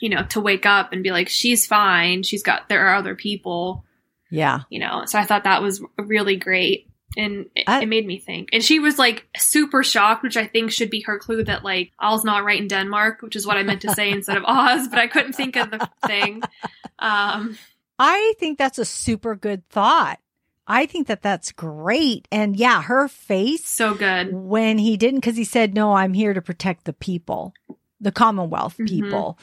you know to wake up and be like she's fine, she's got there are other people, yeah. you know. So I thought that was really great. And it, I- it made me think. And she was like super shocked, which I think should be her clue that like all's not right in Denmark, which is what I meant to say [laughs] instead of Oz, but I couldn't think of the thing. Um, I think that's a super good thought. I think that that's great. And yeah, her face so good. when he didn't, because he said, No, I'm here to protect the people. the Commonwealth Mhm. people.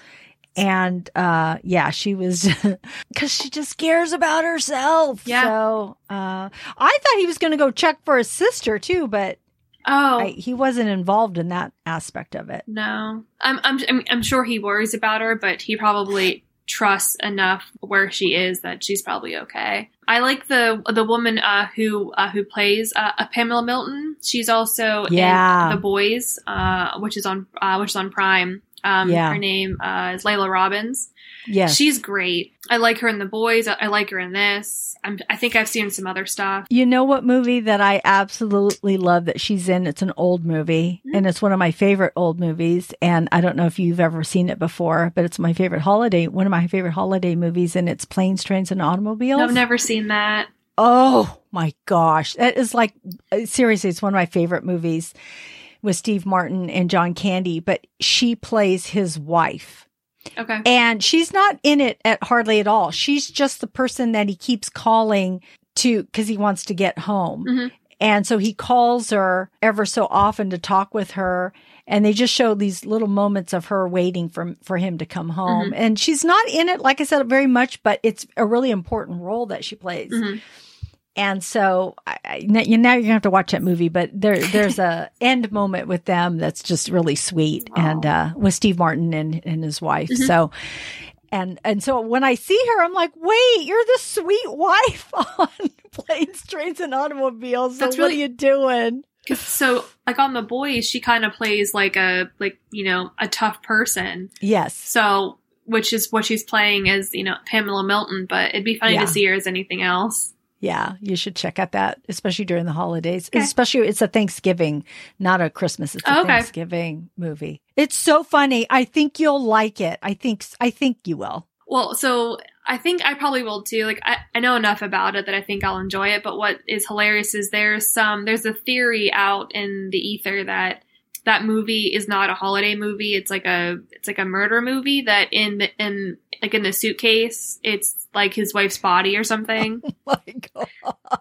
And uh yeah, she was [laughs] cuz she just cares about herself. Yeah. So, uh I thought he was going to go check for his sister too, but Oh, I, he wasn't involved in that aspect of it. No, I'm, I'm I'm I'm sure he worries about her, but he probably trusts enough where she is that she's probably okay. I like the the woman uh, who uh, who plays uh, uh, Pamela Milton. She's also Yeah. in The Boys, uh, which is on uh, which is on Prime. Um, Yeah. Her name uh, is Laila Robins. Yes. She's great. I like her in The Boys. I, I like her in this. I'm, I think I've seen some other stuff. You know what movie that I absolutely love that she's in? It's an old movie Mhm. and it's one of my favorite old movies. And I don't know if you've ever seen it before, but it's my favorite holiday, one of my favorite holiday movies. And it's Planes, Trains, and Automobiles. I've never seen that. Oh my gosh. That is like, seriously, it's one of my favorite movies with Steve Martin and John Candy, but she plays his wife. Okay. And she's not in it at hardly at all. She's just the person that he keeps calling to because he wants to get home. Mhm. And so he calls her ever so often to talk with her. And they just show these little moments of her waiting for, for him to come home. And she's not in it, like I said, very much, but it's a really important role that she plays. Mhm. And so I, I, now you- now you're gonna have to watch that movie, but there there's a [laughs] end moment with them that's just really sweet, Aw. and uh, with Steve Martin and and his wife. Mhm. So, and and so when I see her, I'm like, wait, you're the sweet wife [laughs] on planes, trains, and automobiles. So That's what really- are you doing? So, like on the boys, she kind of plays like a like you know a tough person. Yes, So, which is what she's playing as you know Pamela Milton. But it'd be funny Yeah. to see her as anything else. Yeah, you should check out that, especially during the holidays. Okay. Especially it's a Thanksgiving, not a Christmas. It's a Oh, okay. Thanksgiving movie. It's so funny. I think you'll like it. I think I think you will. Well, so I think I probably will too. Like I, I know enough about it that I think I'll enjoy it. But what is hilarious is there's some there's a theory out in the ether that that movie is not a holiday movie. It's like a it's like a murder movie that in the in like in the suitcase it's like his wife's body or something. [laughs] Oh my God.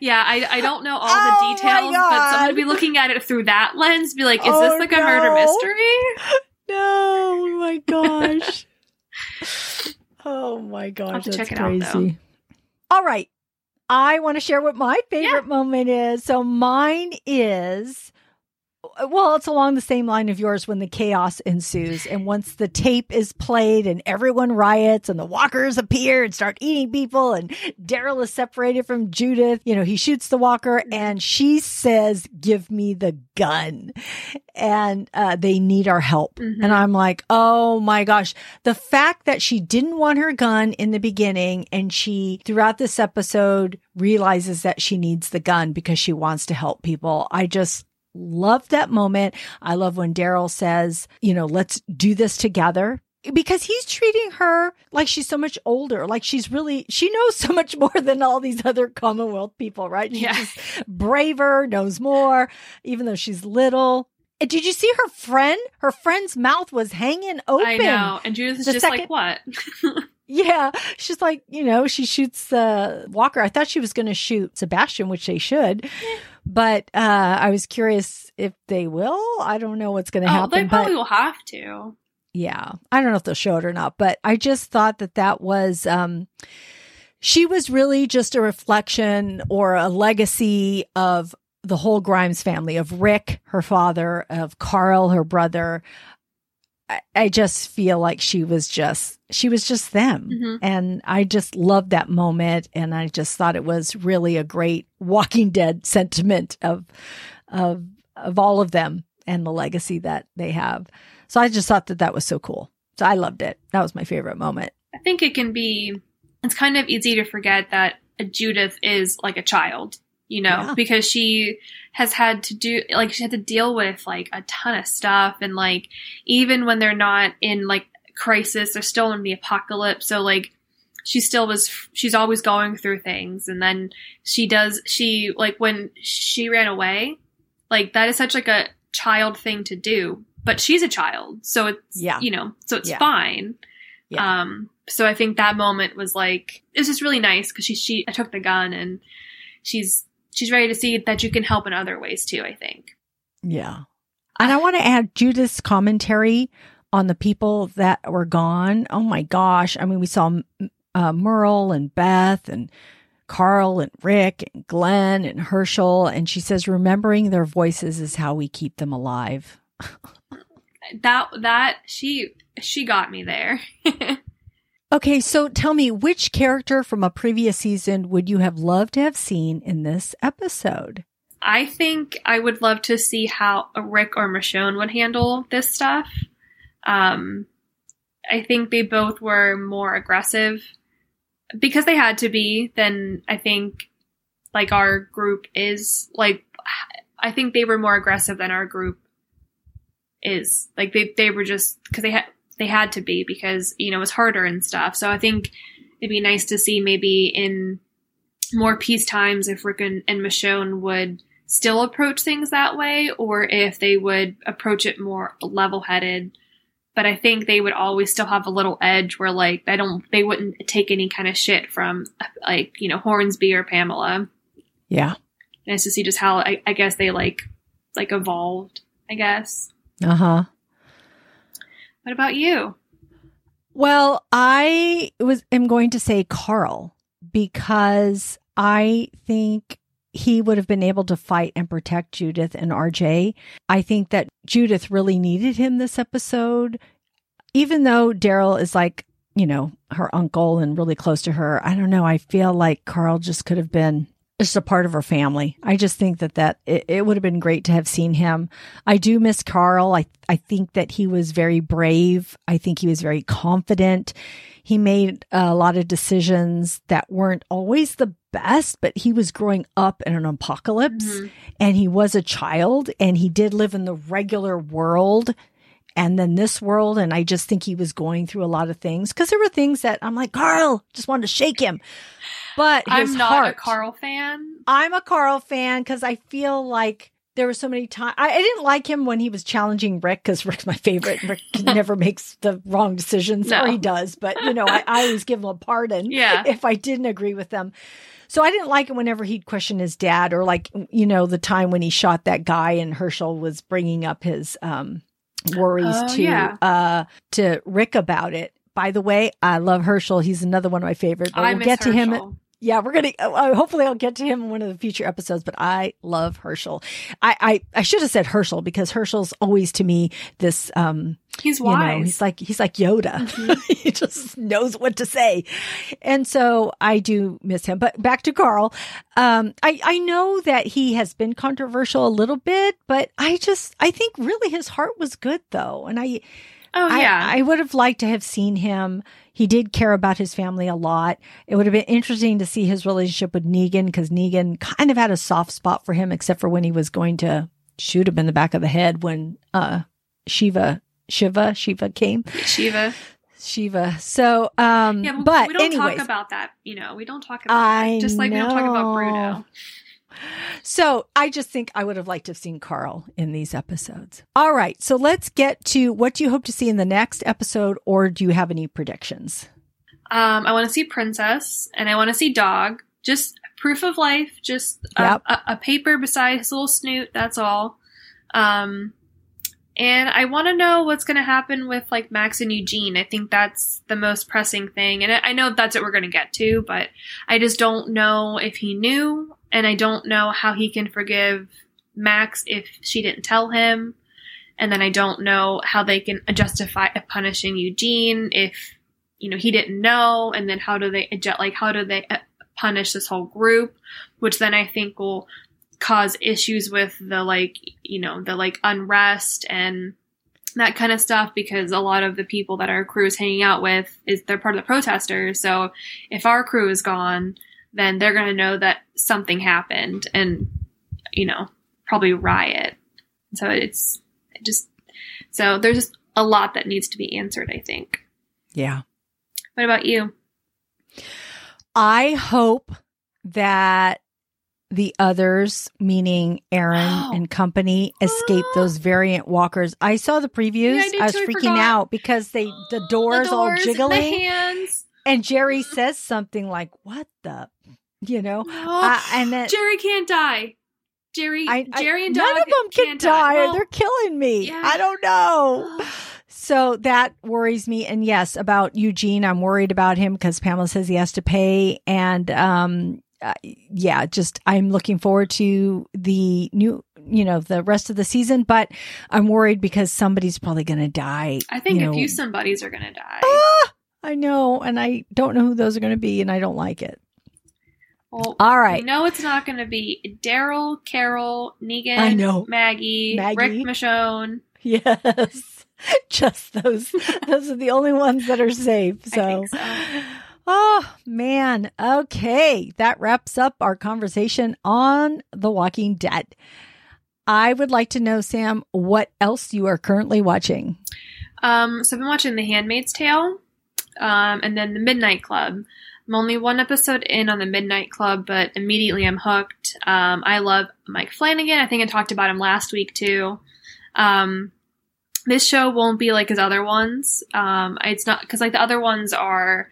Yeah, I, I don't know all Oh the details, but so I'm gonna be looking at it through that lens. Be like, is Oh, this like a murder mystery? [laughs] No, oh my gosh. [laughs] oh my gosh, that's check it out, crazy. though. All right. I want to share what my favorite moment is. So mine is well, it's along the same line of yours when the chaos ensues. And once the tape is played and everyone riots and the walkers appear and start eating people and Daryl is separated from Judith, you know, he shoots the walker and she says, give me the gun. And uh, they need our help. Mhm. And I'm like, oh my gosh. The fact that she didn't want her gun in the beginning and she, throughout this episode, realizes that she needs the gun because she wants to help people. I just love that moment. I love when Daryl says, you know, let's do this together. Because he's treating her like she's so much older, like she's really, she knows so much more [laughs] than all these other Commonwealth people, right? She's Yeah. braver, knows more, even though she's little. And Did you see her friend? Her friend's mouth was hanging open. I know. And Judith is The just second- like, what? [laughs] Yeah, she's like, you know, she shoots uh, Walker. I thought she was going to shoot Sebastian, which they should, but uh, I was curious if they will. I don't know what's going to oh, happen. they probably but will have to. yeah, I don't know if they'll show it or not. But I just thought that that was. Um, she was really just a reflection or a legacy of the whole Grimes family of Rick, her father, of Carl, her brother. I, I just feel like she was just she was just them. Mhm. And I just loved that moment and I just thought it was really a great Walking Dead sentiment of of of all of them and the legacy that they have. So I just thought that that was so cool. So I loved it. That was my favorite moment. I think it can be, it's kind of easy to forget that Judith is like a child, you know, Yeah. because she has had to do, like, she had to deal with like a ton of stuff. And like, even when they're not in like crisis, they're still in the apocalypse. So like, she still was, she's always going through things. And then she does, she, like, when she ran away, like, that is such like a child thing to do. But she's a child. So it's, Yeah. you know, so it's Yeah. fine. Yeah. Um, so I think that moment was like it was just really nice because she she I took the gun and she's she's ready to see that you can help in other ways too. I think. Yeah. And I want to add Judith's commentary on the people that were gone. Oh my gosh. I mean, we saw uh, Merle and Beth and Carl and Rick and Glenn and Hershel. And she says, remembering their voices is how we keep them alive. [laughs] that, that, she, she got me there. [laughs] okay. So tell me, which character from a previous season would you have loved to have seen in this episode? I think I would love to see how Rick or Michonne would handle this stuff. Um, I think they both were more aggressive because they had to be. Then I think like our group is like I think they were more aggressive than our group is. Like they they were just because they had they had to be because you know it was harder and stuff. So I think it'd be nice to see maybe in more peace times if Rick and, and Michonne would still approach things that way or if they would approach it more level headed. But I think they would always still have a little edge where like they don't they wouldn't take any kind of shit from like, you know, Hornsby or Pamela. Yeah. Nice to see just how I, I guess they like like evolved, I guess. Uh-huh. What about you? Well, I was am going to say Carl because I think he would have been able to fight and protect Judith and RJ. I think that Judith really needed him this episode. Even though Daryl is like, you know, her uncle and really close to her, I don't know. I feel like Carl just could have been just a part of her family. I just think that that it, it, would have been great to have seen him. I do miss Carl. I I think that he was very brave. I think he was very confident. He made a lot of decisions that weren't always the best, but he was growing up in an apocalypse mm-hmm. and he was a child and he did live in the regular world and then this world. And I just think he was going through a lot of things because there were things that I'm like, Carl, just wanted to shake him. But I'm not heart, a Carl fan. I'm a Carl fan because I feel like there were so many times I, I, didn't like him when he was challenging Rick because Rick's my favorite. Rick [laughs] never makes the wrong decisions, no. or he does, but you know, I, I always give him a pardon [laughs] yeah. if I didn't agree with them. So I didn't like it whenever he'd question his dad or like, you know, the time when he shot that guy and Hershel was bringing up his, um, worries oh, to, yeah. uh, to Rick about it. By the way, I love Hershel. He's another one of my favorites. But I we'll get Hershel. to him yeah, we're gonna. Uh, hopefully, I'll get to him in one of the future episodes. But I love Hershel. I I, I should have said Hershel because Hershel's always to me this. um He's wise. You know, he's like he's like Yoda. Mm-hmm. [laughs] he just knows what to say, and so I do miss him. But back to Carl. Um, I I know that he has been controversial a little bit, but I just I think really his heart was good though, and I. Oh yeah, I, I would have liked to have seen him he did care about his family a lot. It would have been interesting to see his relationship with Negan because Negan kind of had a soft spot for him, except for when he was going to shoot him in the back of the head when uh, Shiva Shiva Shiva came. Shiva. Shiva. So, um, yeah, but we don't anyways, talk about that. You know, we don't talk about I that. Just like know. we don't talk about Bruno. So I just think I would have liked to have seen Carl in these episodes. All right. So let's get to what do you hope to see in the next episode, or do you have any predictions? Um, I want to see Princess and I want to see Dog. Just proof of life, just a, yep. a, a paper beside his little snoot. That's all. Um, and I want to know what's going to happen with like Max and Eugene. I think that's the most pressing thing. And I know that's what we're going to get to, but I just don't know if he knew and I don't know how he can forgive Max if she didn't tell him. And then I don't know how they can justify punishing Eugene if, you know, he didn't know. And then how do they, like, how do they uh, punish this whole group? Which then I think will cause issues with the, like, you know, the, like, unrest and that kind of stuff because a lot of the people that our crew is hanging out with is they're part of the protesters. So if our crew is gone, then they're going to know that something happened and, you know, probably riot. So it's just, so there's just a lot that needs to be answered, I think. Yeah. What about you? I hope that the others, meaning Aaron oh. and company, escape those variant walkers. I saw the previews. Yeah, I, I, was too, freaking out because they the doors, [gasps] the doors all jiggling. hands. And Jerry [laughs] says something like, "What the you know? Oh, uh, and then Jerry can't die. Jerry, I, I- Jerry and none of them can can't die. Well, They're killing me. yeah. I don't know. [sighs] So that worries me. And yes, about Eugene, I'm worried about him because Pamela says he has to pay. And um, uh, yeah, just I'm looking forward to the new, you know, the rest of the season. But I'm worried because somebody's probably going to die. I think you a few somebodies are gonna die. Ah, I know, and I don't know who those are going to be, and I don't like it. Well, All right, know it's not gonna be Daryl, Carol, Negan, I know. Maggie, Maggie. Rick Michonne. yes, [laughs] just those. those are the only ones that are safe. [laughs] I So. Oh man. Okay. That wraps up our conversation on The Walking Dead. I would like to know, Sam, what else you are currently watching. Um, so I've been watching The Handmaid's Tale, um, and then The Midnight Club. I'm only one episode in on The Midnight Club, but immediately I'm hooked. Um, I love Mike Flanagan. I think I talked about him last week too. Um, this show won't be like his other ones. Um, it's not because like the other ones are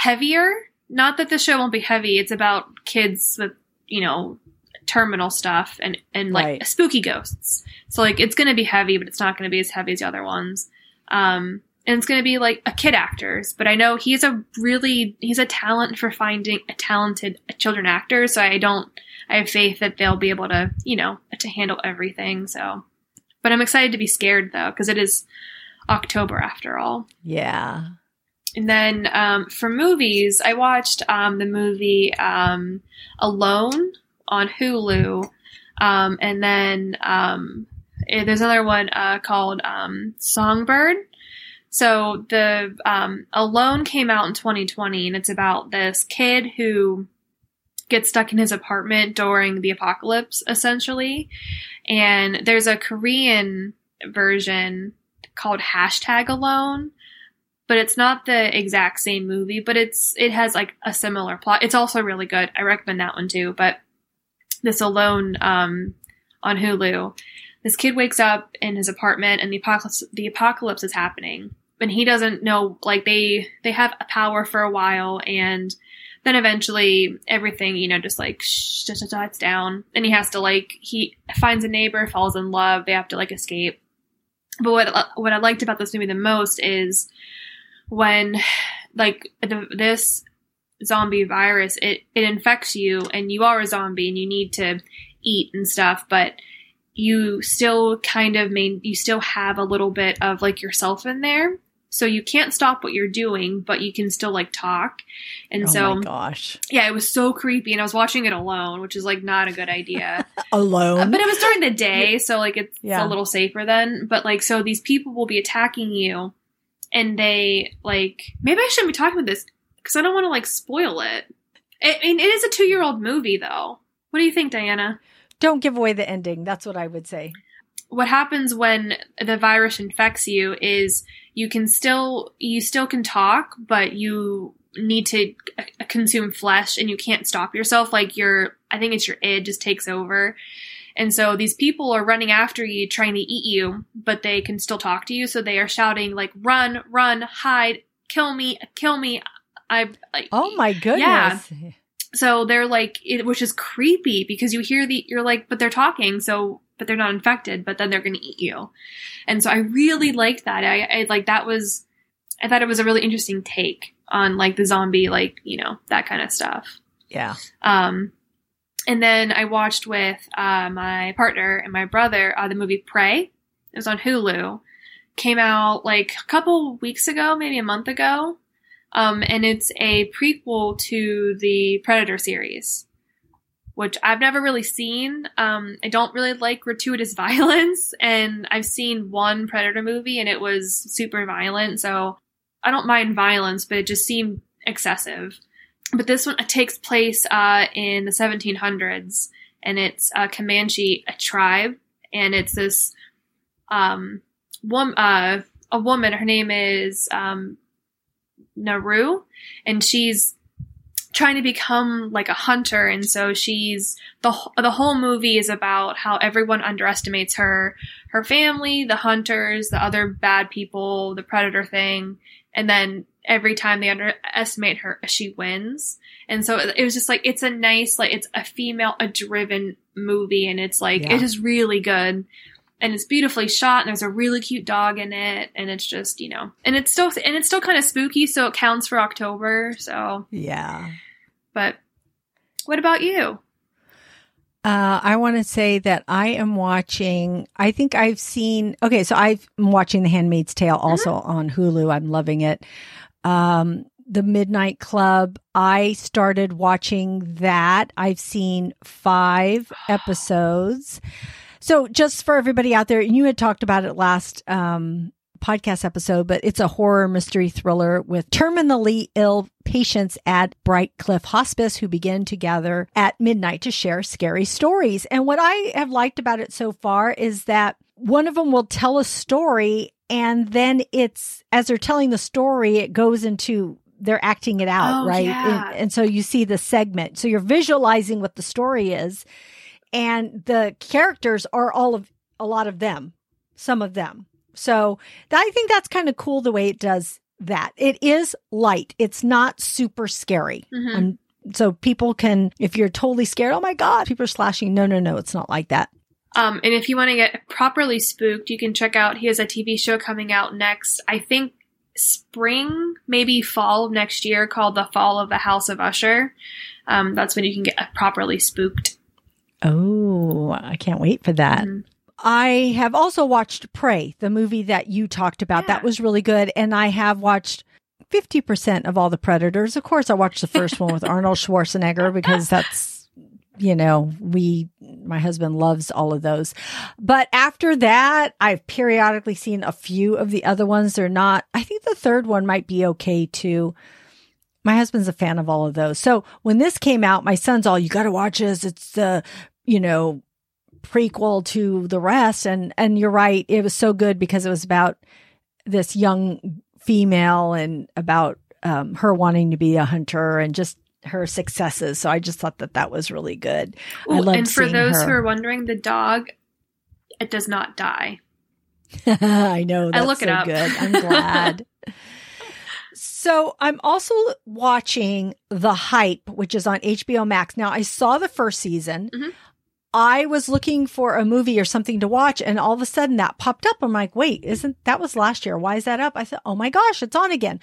heavier. Not that the show won't be heavy. It's about kids with you know terminal stuff and and like Right. spooky ghosts. So like it's gonna be heavy, but it's not gonna be as heavy as the other ones. Um, and it's gonna be like a kid actors, but I know he's a really he's a talent for finding a talented children actor. So I don't I have faith that they'll be able to you know to handle everything. So, but I'm excited to be scared though because it is October after all. Yeah. And then um, for movies, I watched um, the movie um, Alone on Hulu. Um, and then um, eh, there's another one uh, called um, Songbird. So the um, Alone came out in 2020, and it's about this kid who gets stuck in his apartment during the apocalypse, essentially. And there's a Korean version called hashtag Alone but it's not the exact same movie, but it's it has like a similar plot. It's also really good. I recommend that one too. But this alone um, on Hulu, this kid wakes up in his apartment and the apocalypse the apocalypse is happening, and he doesn't know. Like they they have a power for a while, and then eventually everything you know just like shh, down, and he has to like he finds a neighbor, falls in love. They have to like escape. But what what I liked about this movie the most is when like the, this zombie virus it it infects you and you are a zombie and you need to eat and stuff but you still kind of main you still have a little bit of like yourself in there so you can't stop what you're doing but you can still like talk and oh so my gosh. yeah it was so creepy and i was watching it alone which is like not a good idea [laughs] Alone. uh, but it was during the day, so like it's Yeah. a little safer then. But like, so these people will be attacking you, and they like maybe I shouldn't be talking about this because I don't want to like spoil it. I mean, it is a two-year-old movie though. What do you think, Diana? Don't give away the ending. That's what I would say. What happens when the virus infects you is you can still you still can talk, but you need to consume flesh and you can't stop yourself like your I think it's your id just takes over. And so these people are running after you trying to eat you, but they can still talk to you so they are shouting like run, run, hide, kill me, kill me. I like Oh my goodness. Yeah. so they're like it, which is creepy because you hear the you're like but they're talking so but they're not infected but then they're going to eat you and so i really liked that I, I like that was i thought it was a really interesting take on like the zombie like you know that kind of stuff Yeah. um and then i watched with uh, my partner and my brother uh, the movie prey it was on hulu came out like a couple weeks ago maybe a month ago um, and it's a prequel to the Predator series, which I've never really seen. Um, I don't really like gratuitous [laughs] violence, and I've seen one Predator movie, and it was super violent. So I don't mind violence, but it just seemed excessive. But this one takes place uh, in the 1700s, and it's a Comanche a tribe, and it's this um, wom- uh, a woman. Her name is um, Naru, and she's trying to become like a hunter and so she's the the whole movie is about how everyone underestimates her her family the hunters the other bad people the predator thing and then every time they underestimate her she wins. And so it was just like it's a nice like it's a female a driven movie. And it's like Yeah. it is really good. And it's beautifully shot. And there's a really cute dog in it. And it's just you know and it's still and it's still kind of spooky. So it counts for october. So Yeah. but what about you Uh, I want to say that I am watching. I think I've seen. Okay, so I've- I'm watching The Handmaid's Tale also on Hulu. I'm loving it. Um, the Midnight Club. I started watching that. I've seen five [gasps] episodes. So just for everybody out there, and you had talked about it last um, podcast episode, but it's a horror mystery thriller with terminally ill patients at Brightcliffe Hospice who begin to gather at midnight to share scary stories. And what I have liked about it so far is that one of them will tell a story and then it's as they're telling the story, it goes into they're acting it out, Oh, right? yeah. And, and so you see the segment. So you're visualizing what the story is and the characters are all of a lot of them, some of them. So I think that's kind of cool the way it does that. It is light. It's not super scary. Mhm. Um, so people can, if you're totally scared, oh my God, people are slashing. No, no, no, it's not like that. Um, and if you want to get properly spooked, you can check out. He has a TV show coming out next. I think spring, maybe fall of next year, called The Fall of the House of Usher. Um, that's when you can get properly spooked. Oh, I can't wait for that. Mhm. I have also watched Prey, the movie that you talked about. Yeah. That was really good. And I have watched 50% of all the Predators. Of course, I watched the first one with [laughs] Arnold Schwarzenegger because that's, you know, we, my husband loves all of those. But after that, I've periodically seen a few of the other ones. They're not, I think the third one might be okay too. My husband's a fan of all of those. So when this came out, my son's all, you got to watch this. It's the, you know, prequel to the rest and and you're right it was so good because it was about this young female and about um, her wanting to be a hunter and just her successes so i just thought that that was really good I loved and for those her. who are wondering, the dog it does not die. [laughs] i know that's look it so up. good i'm [laughs] glad so i'm also watching the hype which is on hbo max now i saw the first season Mhm. I was looking for a movie or something to watch and all of a sudden that popped up. I'm like, wait, isn't that was last year? Why is that up? I said, oh my gosh, it's on again.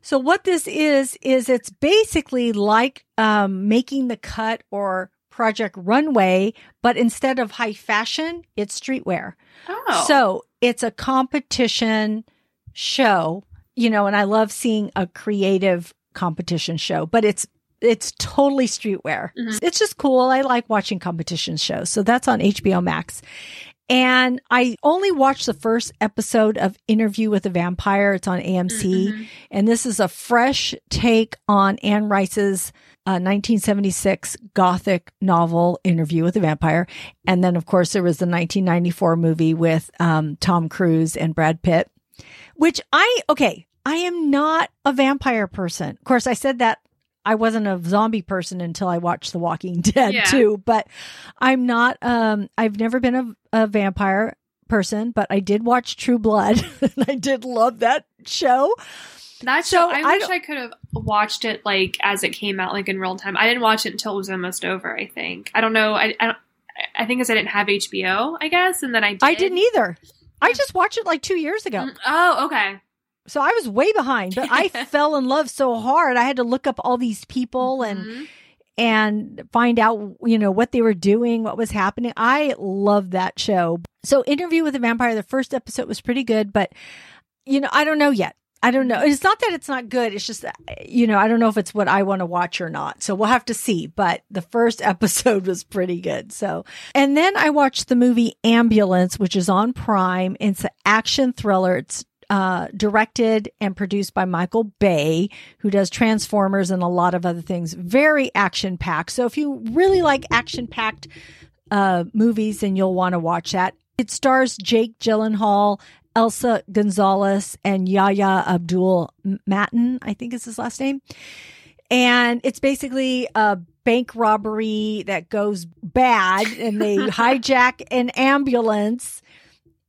So what this is, is it's basically like, um, making the cut or Project Runway, but instead of high fashion, it's streetwear. Oh, So it's a competition show, you know, and I love seeing a creative competition show, but it's it's totally streetwear. Mhm. It's just cool. I like watching competition shows. So that's on HBO Max. And I only watched the first episode of Interview with a Vampire. It's on AMC. Mhm. And this is a fresh take on Anne Rice's uh, 1976 Gothic novel, Interview with a Vampire. And then, of course, there was the 1994 movie with um, Tom Cruise and Brad Pitt, which I, okay, I am not a vampire person. Of course, I said that I wasn't a zombie person until I watched The Walking [laughs] Dead Yeah. too, but I'm not, um, I've never been a, a vampire person, but I did watch True Blood [laughs] and I did love that show. That So, show, I, I wish I could have watched it like as it came out, like in real time. I didn't watch it until it was almost over. I think I don't know. I I, don't, I think because I didn't have HBO, I guess, and then I did. I didn't either. I just watched it like two years ago. Mm, Oh, okay. So I was way behind, but I [laughs] fell in love so hard. I had to look up all these people and Mhm. and find out, you know, what they were doing, what was happening. I love that show. So Interview with the Vampire, the first episode was pretty good, but you know, I don't know yet. I don't know. It's not that it's not good. It's just, you know, I don't know if it's what I want to watch or not. So we'll have to see. But the first [laughs] episode was pretty good. So, and then I watched the movie Ambulance, which is on Prime. It's an action thriller. It's uh, directed and produced by Michael Bay, who does Transformers and a lot of other things. Very action packed. So if you really like action packed uh, movies, then you'll want to watch that. It stars Jake Gyllenhaal, Eiza Gonzalez, and Yahya Abdul Matin, I think is his last name. and it's basically a bank robbery that goes bad and they [laughs] hijack an ambulance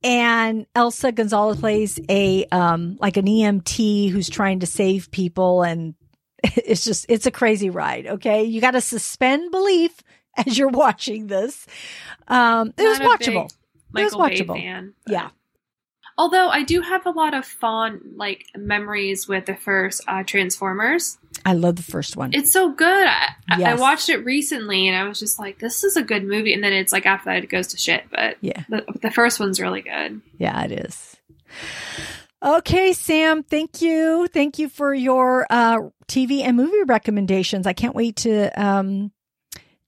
and Eiza Gonzalez plays a um like an EMT who's trying to save people and [laughs] it's just it's a crazy ride, okay? You got to suspend belief [laughs] as you're watching this. Um it was Not big watchable. Michael was watchable. fan. Yeah. Although I do have a lot of fond like memories with the first uh, Transformers. I love the first one. It's so good. I, I- I watched it recently and I was just like, this is a good movie. And then it's like after that it goes to shit. But Yeah. the, the first one's really good. Yeah, it is. Okay, Sam, thank you. Thank you for your uh, TV and movie recommendations. I can't wait to um,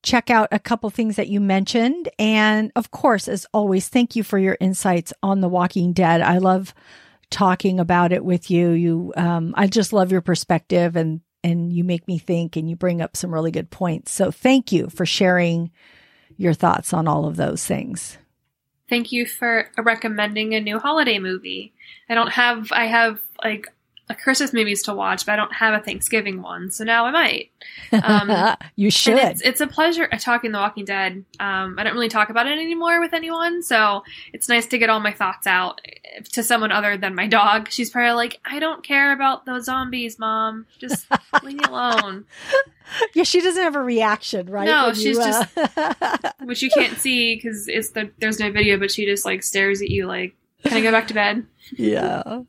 check out a couple things that you mentioned. And of course, as always, thank you for your insights on The Walking Dead. I love talking about it with you. You, um, I just love your perspective and and you make me think and you bring up some really good points. So thank you for sharing your thoughts on all of those things. Thank you for recommending a new holiday movie. I don't have, I have like a Christmas movies to watch, but I don't have a Thanksgiving one. So now I might. Um, [laughs] you should. It's, it's a pleasure uh, talking The Walking Dead. Um, I don't really talk about it anymore with anyone, so it's nice to get all my thoughts out eh, to someone other than my dog. She's probably like, I don't care about those zombies, mom. Just [laughs] leave me alone. Yeah, she doesn't have a reaction, right? No, she's just. [laughs] Which you can't see because it's the there's no video, but she just like stares at you like, can I go back to bed? yeah.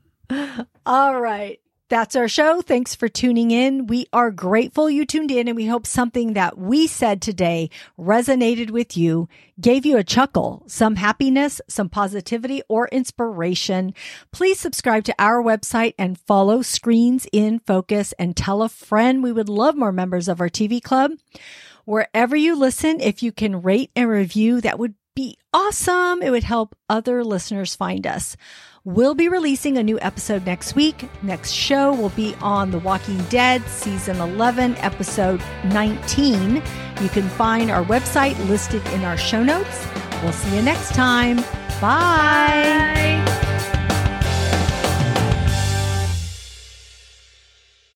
All right. That's our show. Thanks for tuning in. We are grateful you tuned in and we hope something that we said today resonated with you, gave you a chuckle, some happiness, some positivity or inspiration. Please subscribe to our website and follow Screens in Focus and tell a friend. We would love more members of our TV club. Wherever you listen, if you can rate and review, that would be awesome. It would help other listeners find us. We'll be releasing a new episode next week. Next show will be on The Walking Dead, season 11, episode 19. You can find our website listed in our show notes. We'll see you next time. Bye. Bye.